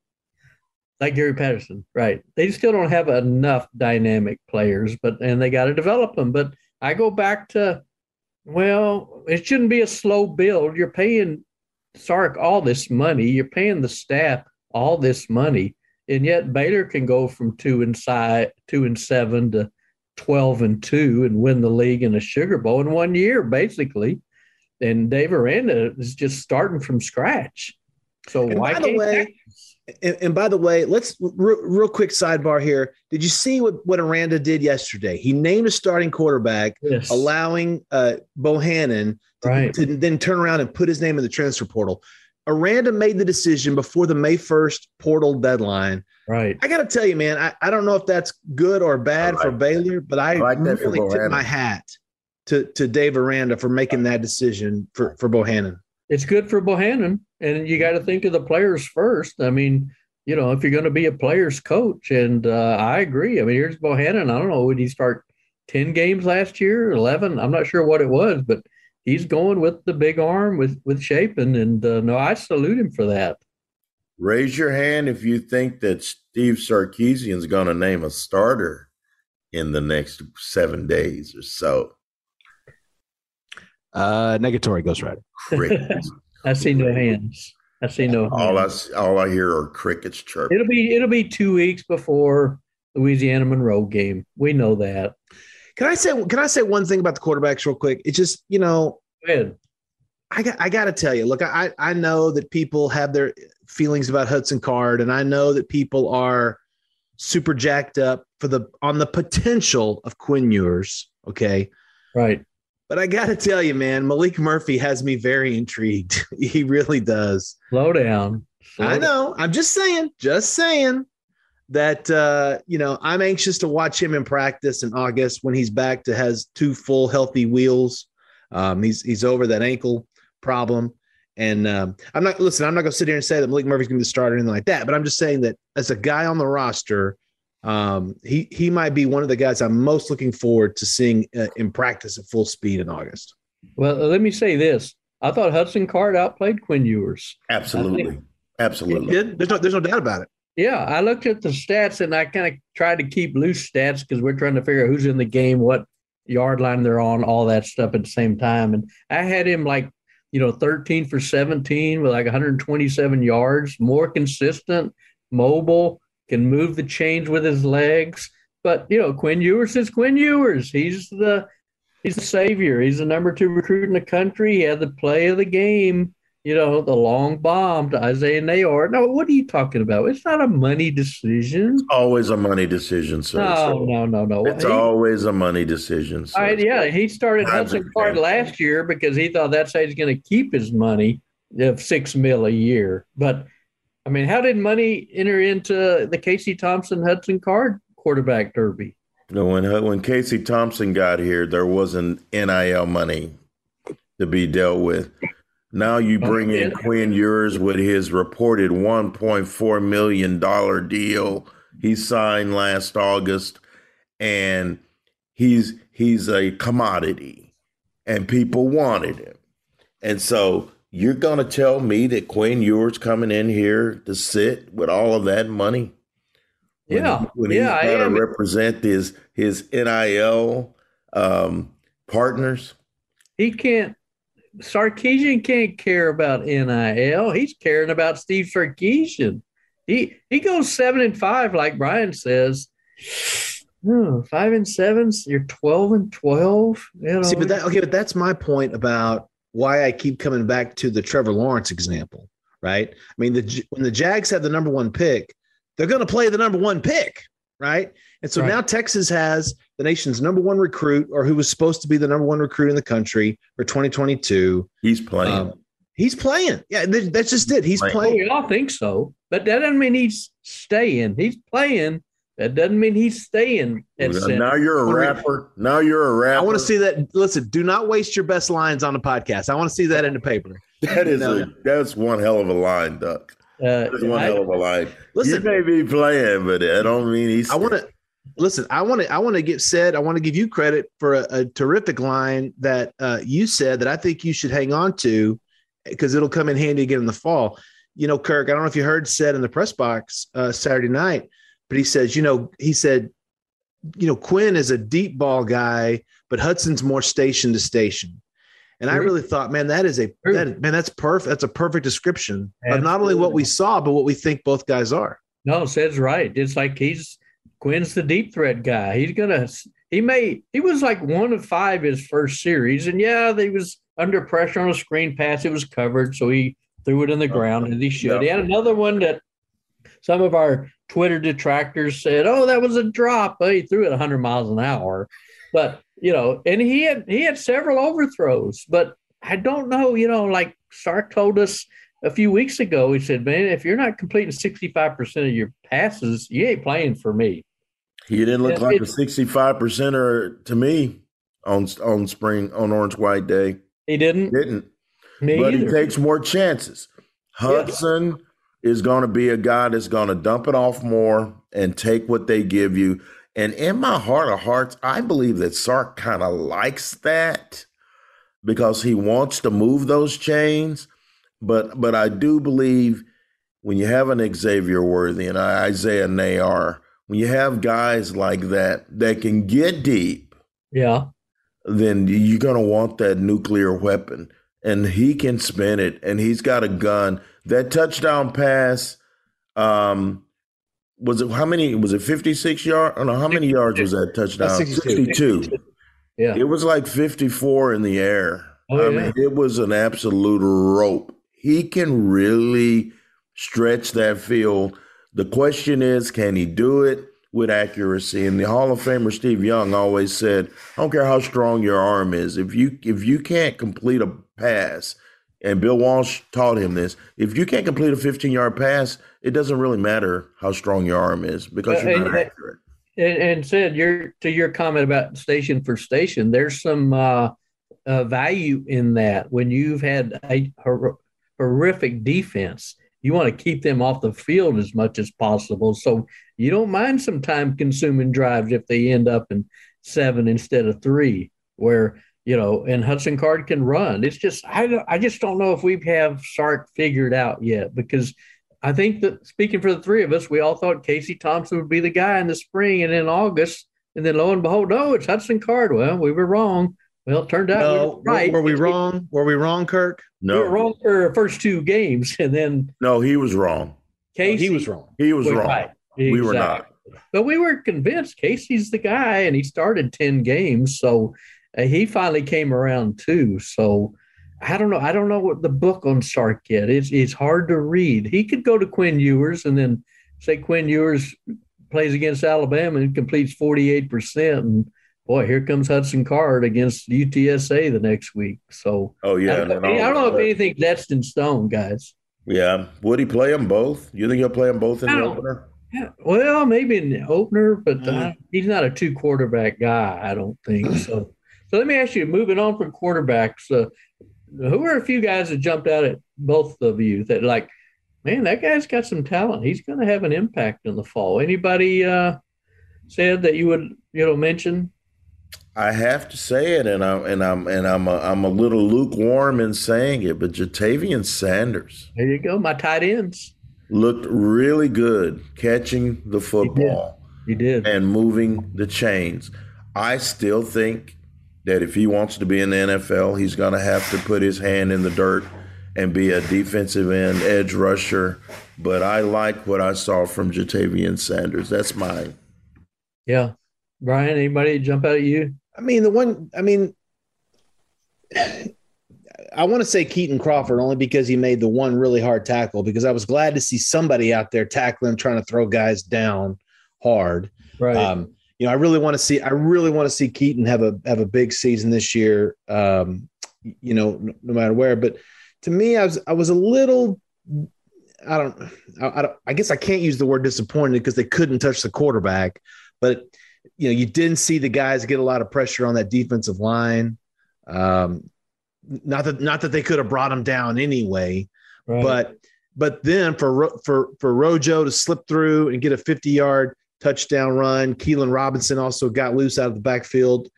like Gary Patterson, right? They still don't have enough dynamic players, but and they got to develop them. But I go back to, well, it shouldn't be a slow build. You're paying Sark all this money. You're paying the staff all this money, and yet Baylor can go from two and side, two and seven to twelve and two and win the league in a Sugar Bowl in one year, basically. And Dave Aranda is just starting from scratch. So And why can't way, and, and by the way, let's real, real quick sidebar here. Did you see what, what Aranda did yesterday? He named a starting quarterback, Yes. allowing uh, Bohanon to, Right. to then turn around and put his name in the transfer portal. Aranda made the decision before the May 1st portal deadline. right. I got to tell you, man, I, I don't know if that's good or bad I for like Baylor, but I, I like that really tip Bohanon. my hat to, to Dave Aranda for making that decision for, for Bohanon. it's good for Bohanon, and you got to think of the players first. I mean, you know, if you're going to be a player's coach, and uh, I agree. I mean, here's Bohanon. I don't know, would he start ten games last year, eleven? I'm not sure what it was, but he's going with the big arm with with Shapen, and uh, no, I salute him for that. Raise your hand if you think that Steve Sarkisian's going to name a starter in the next seven days or so. Uh, negatory Ghost Rider. Crickets. I see no hands. I see no. all I Hands. s- all I hear are crickets chirping. It'll be it'll be two weeks before Louisiana Monroe game. We know that. Can I say can I say one thing about the quarterbacks real quick? It's just, you know, Go ahead. I got I got to tell you. Look, I I know that people have their feelings about Hudson Card, and I know that people are super jacked up for the on the potential of Quinn Ewers. Okay, Right. But I got to tell you, man, Maalik Murphy has me very intrigued. he really does. Slow down. Slow I down. know. I'm just saying. Just saying that uh, you know I'm anxious to watch him in practice in August when he's back to has two full healthy wheels. Um, he's he's over that ankle problem, and um, I'm not listen. I'm not going to sit here and say that Maalik Murphy's going to be the starter or anything like that. But I'm just saying that as a guy on the roster, um, he he might be one of the guys I'm most looking forward to seeing uh, in practice at full speed in August. Well, let me say this. I thought Hudson Card outplayed Quinn Ewers. Absolutely. He Absolutely. did. There's no there's no doubt about it. Yeah, I looked at the stats and I kind of tried to keep loose stats because we're trying to figure out who's in the game, what yard line they're on, all that stuff at the same time. And I had him like, you know, 13 for 17 with like 127 yards, more consistent, mobile, can move the chains with his legs. But you know, Quinn Ewers is Quinn Ewers. He's the he's the savior. He's the number two recruit in the country. He had the play of the game. You know, the long bomb to Isaiah Neyor. No, what are you talking about? It's not a money decision. Always a money decision, sir. No, no, no, no. It's He- always a money decision. Sir. right, yeah, he started Hudson Card last year because he thought that's how he's going to keep his money of six mil a year. But I mean, how did money enter into the Casey Thompson Hudson Card quarterback derby? You know, when uh, when Casey Thompson got here, there wasn't NIL money to be dealt with. Now you oh, bring in Quinn Ewers with his reported one point four million dollar deal he signed last August, and he's he's a commodity, and people wanted him, and so you're gonna tell me that Quinn Ewers coming in here to sit with all of that money? when Yeah, he- when yeah, I he's got to represent his his NIL um, partners. He can't. Sarkisian can't care about NIL. He's caring about Steve Sarkisian. He he goes seven and five, like Brian says. Hmm, five and seven. You're twelve and twelve. You know, See, but that okay, but that's my point about why I keep coming back to the Trevor Lawrence example, right? I mean, the when the Jags have the number one pick, they're going to play the number one pick, right? And so Right. now Texas has the nation's number one recruit, or who was supposed to be the number one recruit in the country for 2022. He's playing. Um, he's playing. Yeah, th- that's just it. He's Right. Oh, playing. we all think so, but that doesn't mean he's staying. He's playing. That doesn't mean he's staying at now center. you're a rapper. Now you're a rapper. I want to see that. Listen, do not waste your best lines on the podcast. I want to see that in the paper. that is No. a that's one hell of a line, Duck. Uh, That's one I- hell of a line. Listen, you may be playing, but I don't mean he's. I want to listen. I want to. I want to get said. I want to give you credit for a, a terrific line that uh, you said that I think you should hang on to because it'll come in handy again in the fall. you know, Kirk, I don't know if you heard said in the press box uh, Saturday night, but he says, you know, he said, you know, Quinn is a deep ball guy, but Hudson's more station to station. And I really thought, man, that is a that, man, that's perfect. That's a perfect description Absolutely. of not only what we saw, but what we think both guys are. No, says right. It's like he's Quinn's the deep threat guy. He's gonna he may he was like one of five his first series, and yeah, they was under pressure on a screen pass. It was covered, so he threw it in the oh, ground and he should. He had another one that some of our Twitter detractors said, "Oh, that was a drop." Well, he threw it 100 miles an hour, but you know, and he had he had several overthrows, but I don't know. You know, like Sark told us a few weeks ago, he said, "Man, if you're not completing 65 percent of your passes, you ain't playing for me." He didn't look like a 65 percenter to me on on spring on Orange White Day. He didn't. Didn't. Me but either. he takes more chances. Hudson yeah. Is going to be a guy that's going to dump it off more and take what they give you. And in my heart of hearts, I believe that Sark kind of likes that because he wants to move those chains. But but I do believe when you have an Xavier Worthy and Isaiah Neyor, when you have guys like that that can get deep, yeah, then you're gonna want that nuclear weapon. And he can spin it and he's got a gun. That touchdown pass, um, was it how many? Was it 56 yards? I don't know how many yards was that touchdown? 62. 62. Yeah. It was like 54 in the air. Oh, I yeah. mean, it was an absolute rope. He can really stretch that field. The question is, can he do it with accuracy? And the Hall of Famer Steve Young always said, I don't care how strong your arm is. If you if you can't complete a pass, and Bill Walsh taught him this, if you can't complete a 15 yard pass, it doesn't really matter how strong your arm is because you're not accurate. And, and said your to your comment about station for station, there's some uh, uh, value in that. When you've had a hor- horrific defense, you want to keep them off the field as much as possible. So you don't mind some time consuming drives if they end up in seven instead of three, where you know, and Hudson Card can run. It's just I I just don't know if we have Sark figured out yet because I think that speaking for the three of us, we all thought Casey Thompson would be the guy in the spring and in August. And then lo and behold, no, it's Hudson Card. Well, we were wrong. Well, it turned out no, we were right. Were we wrong? Were we wrong, Kirk? No. We were wrong for the first two games. And then No, he was wrong. Casey no, he was wrong. He was, was wrong. Right. Exactly. We were not. But we were convinced Casey's the guy, and he started 10 games. So uh, he finally came around too. So I don't know. I don't know what the book on Sark yet. It's it's hard to read. He could go to Quinn Ewers and then say Quinn Ewers plays against Alabama and completes 48%. And boy, here comes Hudson Card against UTSA the next week. So, oh, yeah. I don't, know, I don't know if anything etched in stone, guys. Yeah. Would he play them both? You think he'll play them both in the opener? Yeah, well, maybe in the opener, but uh, he's not a two quarterback guy, I don't think. So, so let me ask you, moving on from quarterbacks, uh, who are a few guys that jumped out at both of you that like, man, that guy's got some talent. He's going to have an impact in the fall. Anybody uh, said that you would, you know, mention? I have to say it, and I'm and I'm and I'm a, I'm a little lukewarm in saying it, but Ja'Tavion Sanders. There you go, my tight ends looked really good catching the football. Did, he did. and moving the chains. I still think that if he wants to be in the NFL, he's going to have to put his hand in the dirt and be a defensive end edge rusher. But I like what I saw from Ja'Tavion Sanders. That's mine. Yeah. Brian, anybody jump out at you? I mean, the one, I mean, I want to say Keaton Crawford only because he made the one really hard tackle because I was glad to see somebody out there tackling, trying to throw guys down hard. Right. Um, you know, I really want to see, I really want to see Keaton have a have a big season this year. Um, you know, no, no matter where. But to me, I was I was a little, I don't, I, I, don't, I guess I can't use the word disappointed because they couldn't touch the quarterback. But you know, you didn't see the guys get a lot of pressure on that defensive line. Um, not that not that they could have brought him down anyway, right. but but then for for for Rojo to slip through and get a 50 yard touchdown run. Keilan Robinson also got loose out of the backfield.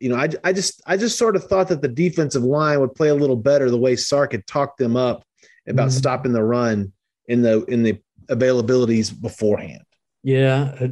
You know, I, I just I just sort of thought that the defensive line would play a little better the way Sark had talked them up about mm-hmm. stopping the run in the in the availabilities beforehand. Yeah,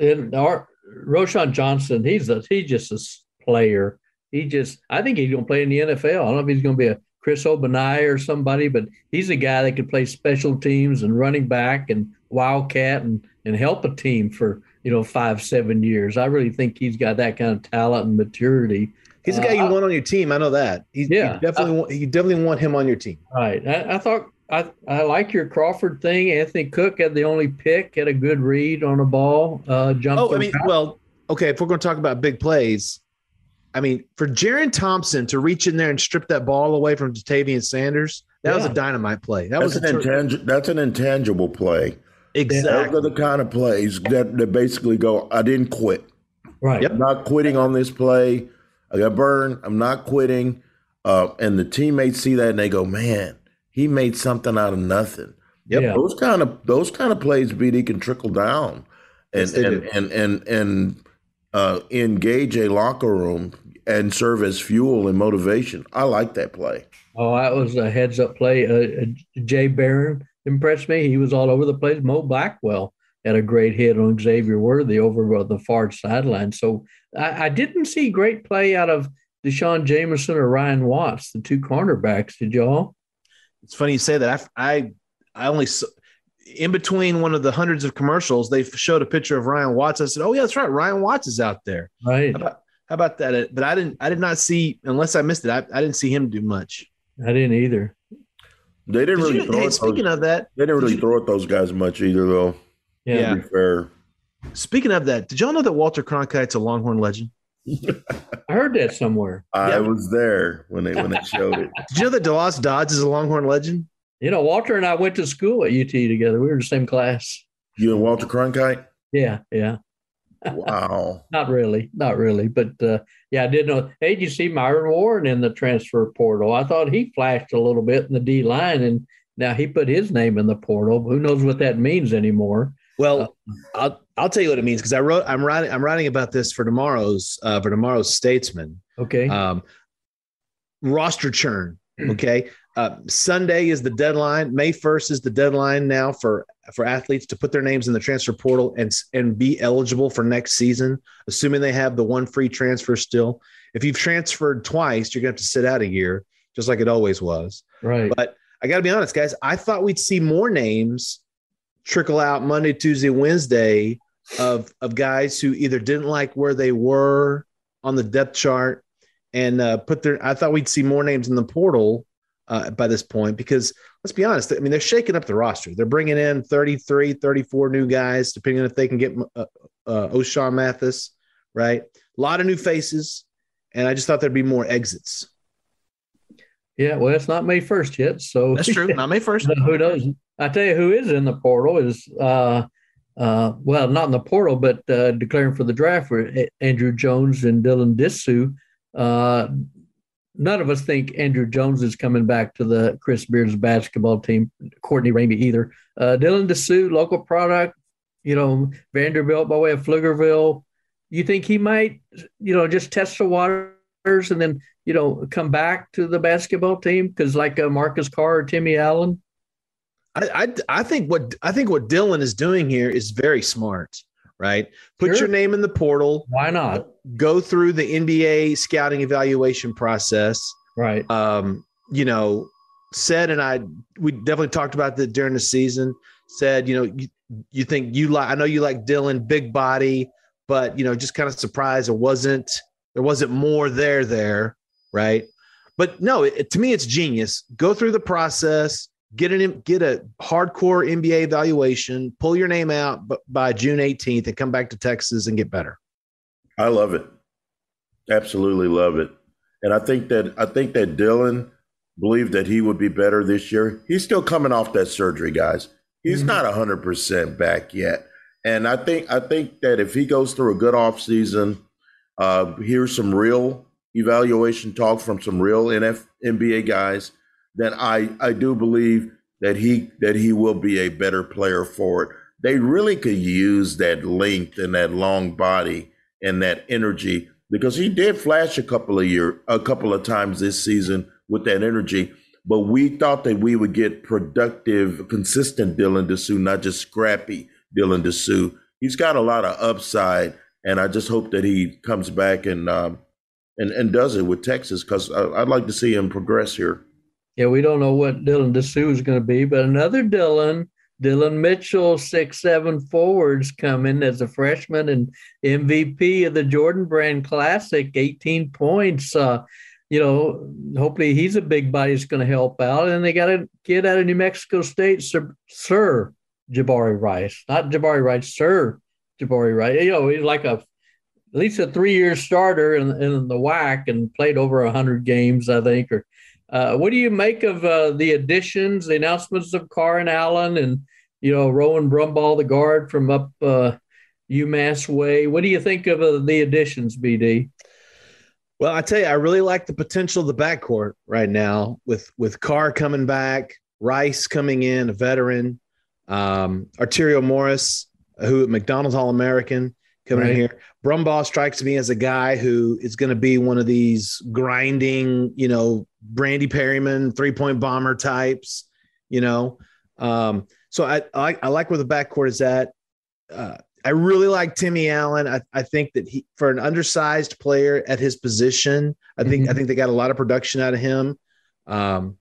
and our Roschon Johnson, he's a he's just a player. He just I think he's gonna play in the NFL. I don't know if he's gonna be a Chris Ogbonnaya or somebody, but he's a guy that could play special teams and running back and wildcat and and help a team for you know five seven years. I really think he's got that kind of talent and maturity. He's a guy you uh, want on your team. I know that. He's, yeah, you definitely, want, you definitely want him on your team. Right. I, I thought I, I like your Crawford thing. Anthony Cook had the only pick, had a good read on a ball. Uh, jumped. Oh, I mean, well, okay. If we're going to talk about big plays, I mean, for Jerrin Thompson to reach in there and strip that ball away from Ja'Tavion Sanders, that yeah. was a dynamite play. That that's was an intangible. That's an intangible play. Exactly. Those are the kind of plays that, that basically go, I didn't quit. Right. I'm not quitting on this play. I got burned. I'm not quitting. Uh, and the teammates see that and they go, man, he made something out of nothing. Yep. Yeah. Those kind of those kind of plays, BD can trickle down and yes, and, and, and and uh, engage a locker room and serve as fuel and motivation. I like that play. Oh, that was a heads up play. Uh, uh Jay Barron impressed me. He was all over the place. Mo Blackwell had a great hit on Xavier Worthy over the far sideline. So I, I didn't see great play out of D'Shawn Jamison or Ryan Watts, the two cornerbacks. Did y'all? It's funny you say that. I I, I only saw, in between one of the hundreds of commercials, they showed a picture of Ryan Watts. I said, "Oh yeah, that's right. Ryan Watts is out there." Right. How about, how about that? Uh, but I didn't. I did not see unless I missed it. I, I didn't see him do much. I didn't either. They didn't really. You, throw hey, speaking those, of that, they didn't really you, throw at those guys much either, though. Yeah. To be fair. Speaking of that, did y'all know that Walter Cronkite's a Longhorn legend? I heard that somewhere. I yeah. was there when they when they showed it. Did you know that DeLoss Dodds is a Longhorn legend? You know, Walter and I went to school at UT together. We were in the same class. You and Walter Cronkite? Yeah, yeah. Wow. not really, not really, but uh, yeah, I did know. Hey, did you see Myron Warren in the transfer portal? I thought he flashed a little bit in the D line, and now he put his name in the portal. Who knows what that means anymore? Well, uh, I'll I'll tell you what it means because I wrote I'm writing I'm writing about this for tomorrow's uh, for tomorrow's Statesman. Okay. Um, roster churn. Okay. Uh, Sunday is the deadline. May 1st is the deadline now for for athletes to put their names in the transfer portal and and be eligible for next season, assuming they have the one free transfer still. If you've transferred twice, you're gonna have to sit out a year, just like it always was. Right. But I got to be honest, guys. I thought we'd see more names trickle out Monday, Tuesday, Wednesday of of guys who either didn't like where they were on the depth chart and uh, put their. I thought we'd see more names in the portal uh, by this point because let's be honest. I mean, they're shaking up the roster. They're bringing in 33, 34 new guys, depending on if they can get uh, uh, Ochaun Mathis, right? A lot of new faces. And I just thought there'd be more exits. Yeah, well, it's not May 1st yet. So that's true. Not May 1st. who knows? I tell you who is in the portal is, uh, uh, well, not in the portal, but uh, declaring for the draft for Andrew Jones and Dylan Disu. None of us think Andrew Jones is coming back to the Chris Beards basketball team. Courtney Ramey either. Uh, Dylan Disu, local product, you know, Vanderbilt by way of Pflugerville. You think he might, you know, just test the waters and then, you know, come back to the basketball team? Because like uh, Marcus Carr or Timmy Allen. I, I, I think what I think what Dylan is doing here is very smart right? Put sure. your name in the portal. Why not? Go through the NBA scouting evaluation process. Right. Um, you know, said, and I, we definitely talked about that during the season. Said, you know, you, you think you like, I know you like Dylan, big body, but, you know, just kind of surprised it wasn't, there wasn't more there, there. Right. But no, it, to me, it's genius. Go through the process, get an get a hardcore NBA evaluation, pull your name out by June 18th, and come back to Texas and get better. I love it. Absolutely love it. And I think that I think that Dylan believed that he would be better this year. He's still coming off that surgery, guys. He's mm-hmm. not hundred percent back yet. And I think I think that if he goes through a good off season, uh, here's some real evaluation talk from some real NF NBA guys then I I do believe that he that he will be a better player for it. They really could use that length and that long body and that energy because he did flash a couple of year a couple of times this season with that energy. but we thought that we would get productive, consistent Dylan Disu, not just scrappy Dylan Disu. He's got a lot of upside, and I just hope that he comes back and um, and and does it with Texas because I'd like to see him progress here. Yeah, we don't know what Dylan Disu is going to be, but another Dylan, Dillon Mitchell, six seven forwards coming as a freshman and MVP of the Jordan Brand Classic, eighteen points. Uh, you know, hopefully he's a big body that's going to help out. And they got a kid out of New Mexico State, Sir, Sir Jabari Rice, not Jabari Rice, Sir Jabari Rice. You know, he's like a at least a three-year starter in, in the WAC and played over hundred games, I think. Or uh, what do you make of uh, the additions, the announcements of Carr and Allen, and you know Rowan Brumbaugh, the guard from up uh, UMass way? What do you think of uh, the additions, BD? Well, I tell you, I really like the potential of the backcourt right now with with Carr coming back, Rice coming in, a veteran, um, Arterio Morris, who McDonald's All American coming right. in here. Brumbaugh strikes me as a guy who is going to be one of these grinding, you know, Brandy Perryman three point bomber types, you know. Um, so I, I, I like where the backcourt is at. Uh, I really like Timmy Allen. I, I think that he, for an undersized player at his position, I think mm-hmm. I think they got a lot of production out of him. Um,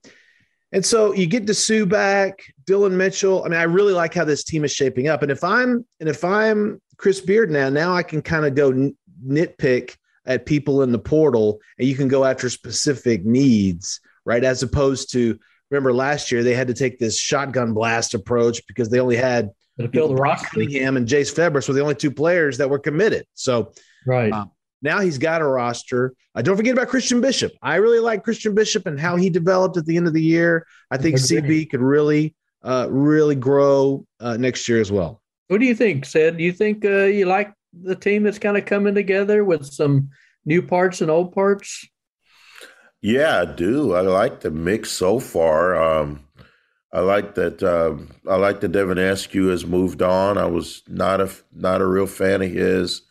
and so you get Disu back, Dillon Mitchell. I mean, I really like how this team is shaping up. And if I'm and if I'm Chris Beard now, now I can kind of go nitpick at people in the portal, and you can go after specific needs, right? As opposed to remember last year they had to take this shotgun blast approach because they only had fill the. Cunningham and Jase Febres were the only two players that were committed. So right uh, now he's got a roster. Uh, don't forget about Christian Bishop. I really like Christian Bishop and how he developed at the end of the year. I think CB could really, uh, really grow uh, next year as well. What do you think, Ced? Do you think uh, you like the team that's kind of coming together with some new parts and old parts? Yeah, I do. I like the mix so far. Um, I like that. Um, I like that Devin Askew has moved on. I was not a not a real fan of his.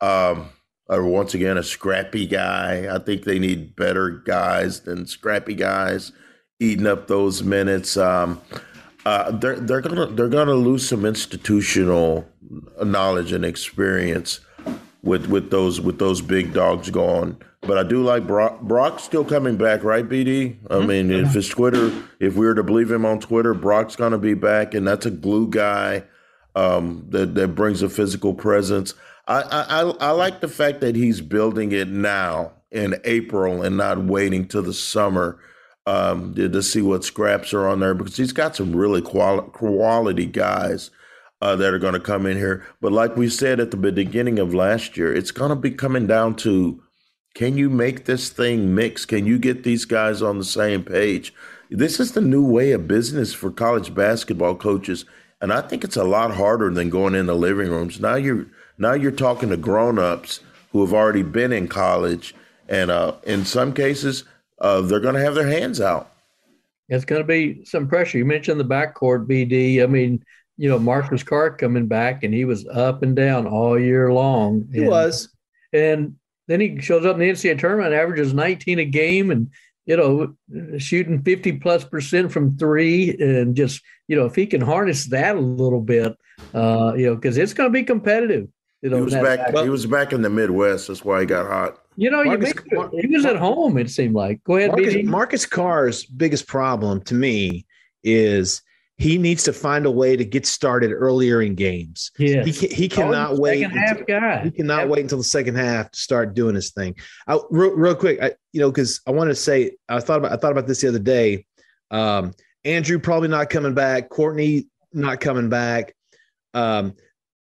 Um, uh, once again, a scrappy guy. I think they need better guys than scrappy guys eating up those minutes. Um, uh, they're they're gonna they're gonna lose some institutional knowledge and experience with with those with those big dogs gone. But I do like Brock. Brock's still coming back, right, BD? I mm-hmm. mean, if it's Twitter, if we were to believe him on Twitter, Brock's going to be back, and that's a glue guy um, that that brings a physical presence. I, I I like the fact that he's building it now in April and not waiting till the summer um, to, see what scraps are on there because he's got some really quali- quality guys uh, that are going to come in here. But like we said at the beginning of last year, it's going to be coming down to can you make this thing mix? Can you get these guys on the same page? This is the new way of business for college basketball coaches, and I think it's a lot harder than going in the living rooms. Now you're now you're talking to grown-ups who have already been in college, and uh, in some cases, uh, they're going to have their hands out. It's going to be some pressure. You mentioned the backcourt, BD. I mean, you know, Marcus Carr coming back, and he was up and down all year long. He and, was, and then he shows up in the NCAA tournament, averages 19 a game, and you know, shooting 50 plus percent from three, and just you know, if he can harness that a little bit, uh, you know, because it's going to be competitive. You know, he was back. He was back in the Midwest. That's why he got hot. You know, Marcus, he was at home. It seemed like. Go ahead, Marcus, Marcus Carr's biggest problem to me is he needs to find a way to get started earlier in games. Yeah, he, can, he cannot oh, wait. Half guy. He cannot wait until the second half to start doing his thing. I, real, real quick, I, you know, because I want to say I thought about I thought about this the other day. Um, Andrew probably not coming back. Courtney not coming back. Um,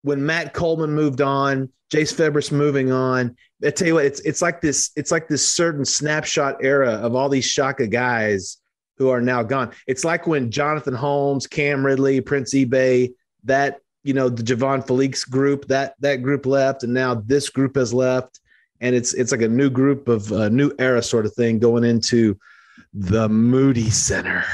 when Matt Coleman moved on, Jase Febres moving on. I tell you what, it's it's like this. It's like this certain snapshot era of all these Shaka guys who are now gone. It's like when Jonathan Holmes, Cam Ridley, Prince Ibeh, that you know the Javon Felix group, that that group left, and now this group has left, and it's it's like a new group of a new era sort of thing going into the Moody Center.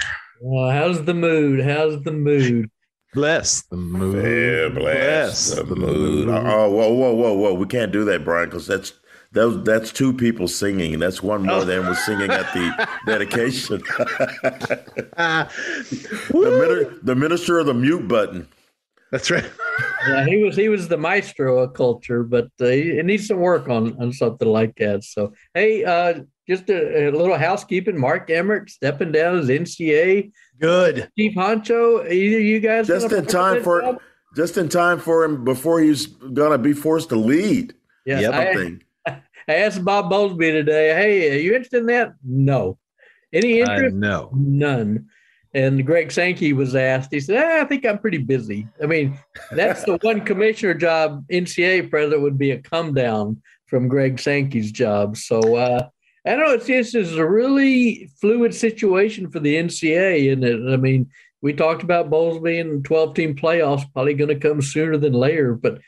Well, how's the mood? How's the mood? Bless the mood. Yeah, bless, bless the, the mood. mood. Oh, whoa, whoa, whoa, whoa! We can't do that, Brian, because that's That that's two people singing. That's one more oh. than was singing at the dedication. the, min- the minister of the mute button. That's right. yeah, he was he was the maestro of culture, but uh, he, needs some work on on something like that. So, hey, uh, just a, a, little housekeeping. Mark Emmert stepping down as NCAA. Good. Chief Honcho. Either you guys just in time for job? just in time for him before he's gonna be forced to lead. Yeah, yep. I, I, asked Bob Bowlesby today. Hey, are you interested in that? No. Any interest? Uh, no. None. And Greg Sankey was asked. He said, ah, "I think I'm pretty busy." I mean, that's the one commissioner job NCAA president would be a come down from Greg Sankey's job. So uh, I don't know. It's just a really fluid situation for the NCA, and? I mean, we talked about bowls being 12 team playoffs probably going to come sooner than later, but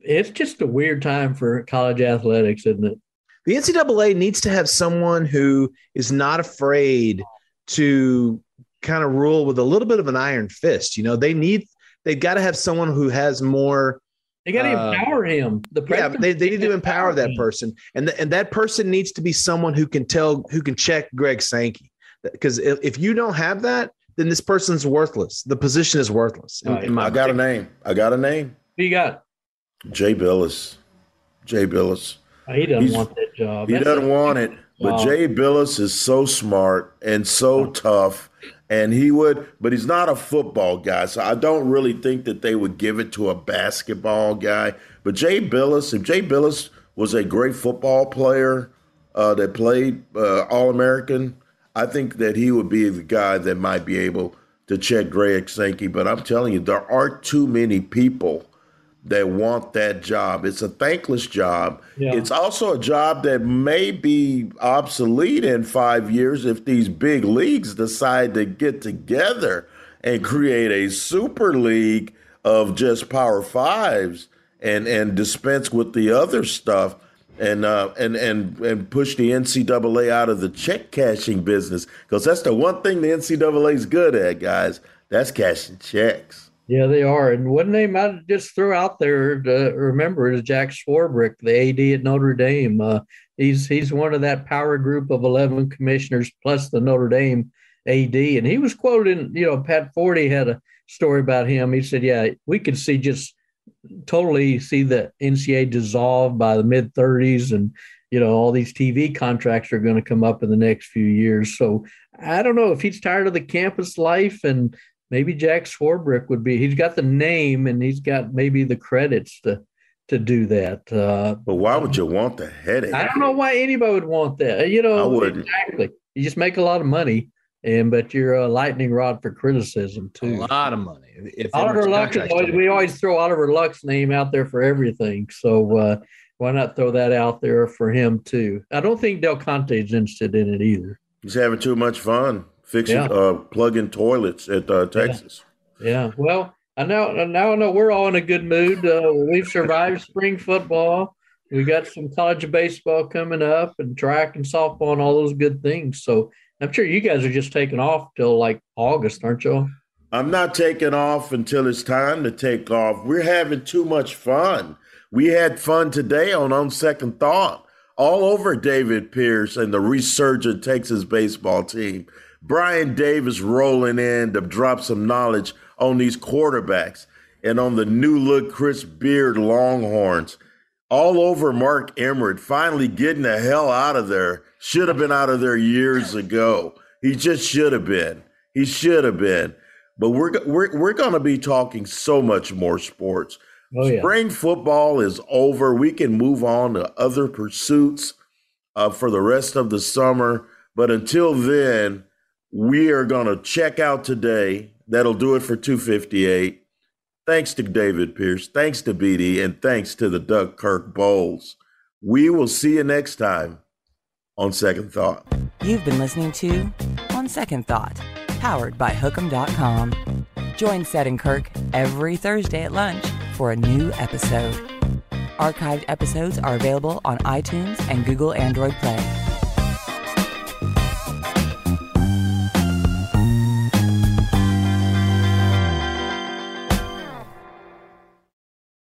it's just a weird time for college athletics, isn't it? The NCAA needs to have someone who is not afraid to kind of rule with a little bit of an iron fist. You know, they need they've got to have someone who has more. They got to uh, empower him. The yeah, they, they need to empower, empower that person, and the, and that person needs to be someone who can tell who can check Greg Sankey. Because if, if you don't have that, then this person's worthless. The position is worthless. In, in I got opinion. a name. I got a name. Who you got? Jay Bilas. Jay Bilas. Oh, he doesn't He's, want that job. He That's doesn't a, want it. But wow. Jay Bilas is so smart and so tough and he would, but he's not a football guy, so I don't really think that they would give it to a basketball guy. But Jay Bilas, if Jay Bilas was a great football player uh, that played uh, All American, I think that he would be the guy that might be able to check Greg Sankey. But I'm telling you, there aren't too many people that want that job. It's a thankless job. Yeah. It's also a job that may be obsolete in five years if these big leagues decide to get together and create a super league of just power fives and and dispense with the other stuff and uh, and and and push the NCAA out of the check cashing business because that's the one thing the NCAA is good at, guys. That's cashing checks. Yeah, they are. And one name I just threw out there to remember is Jack Swarbrick, the AD at Notre Dame. Uh, he's he's one of that power group of eleven commissioners plus the Notre Dame AD, and he was quoted. You know, Pat Forde had a story about him. He said, "Yeah, we could see just totally see the NCA dissolve by the mid 30s, and you know all these TV contracts are going to come up in the next few years." So I don't know if he's tired of the campus life and maybe Jack Swarbrick would be. He's got the name and he's got maybe the credits to to do that. Uh, but why would you want the headache? I don't know why anybody would want that. You know, I wouldn't. exactly. You just make a lot of money, and but you're a lightning rod for criticism too. A lot of money. If Oliver Luck always, we always throw Oliver Luck's name out there for everything. So uh, why not throw that out there for him too? I don't think Del Conte's interested in it either. He's having too much fun fixing yeah. uh, plugging toilets at uh, Texas. Yeah. yeah. Well, I know now I know we're all in a good mood. Uh, we've survived spring football. We got some college baseball coming up and track and softball and all those good things. So I'm sure you guys are just taking off till like August, aren't you? I'm not taking off until it's time to take off. We're having too much fun. We had fun today on On Second Thought all over David Pierce and the resurgent Texas baseball team. Brian Davis rolling in to drop some knowledge on these quarterbacks and on the new look Chris Beard Longhorns. All over Mark Emmert, finally getting the hell out of there. Should have been out of there years ago. He just should have been. He should have been. But we're we're we're going to be talking so much more sports. Oh, yeah. Spring football is over. We can move on to other pursuits uh, for the rest of the summer. But until then, we are going to check out today. That'll do it for 258. Thanks to David Pierce. Thanks to BD. And thanks to the Doug Kirk Bohls. We will see you next time on Second Thought. You've been listening to On Second Thought, powered by Hook'em.com. Join Ced and Kirk every Thursday at lunch for a new episode. Archived episodes are available on iTunes and Google Android Play.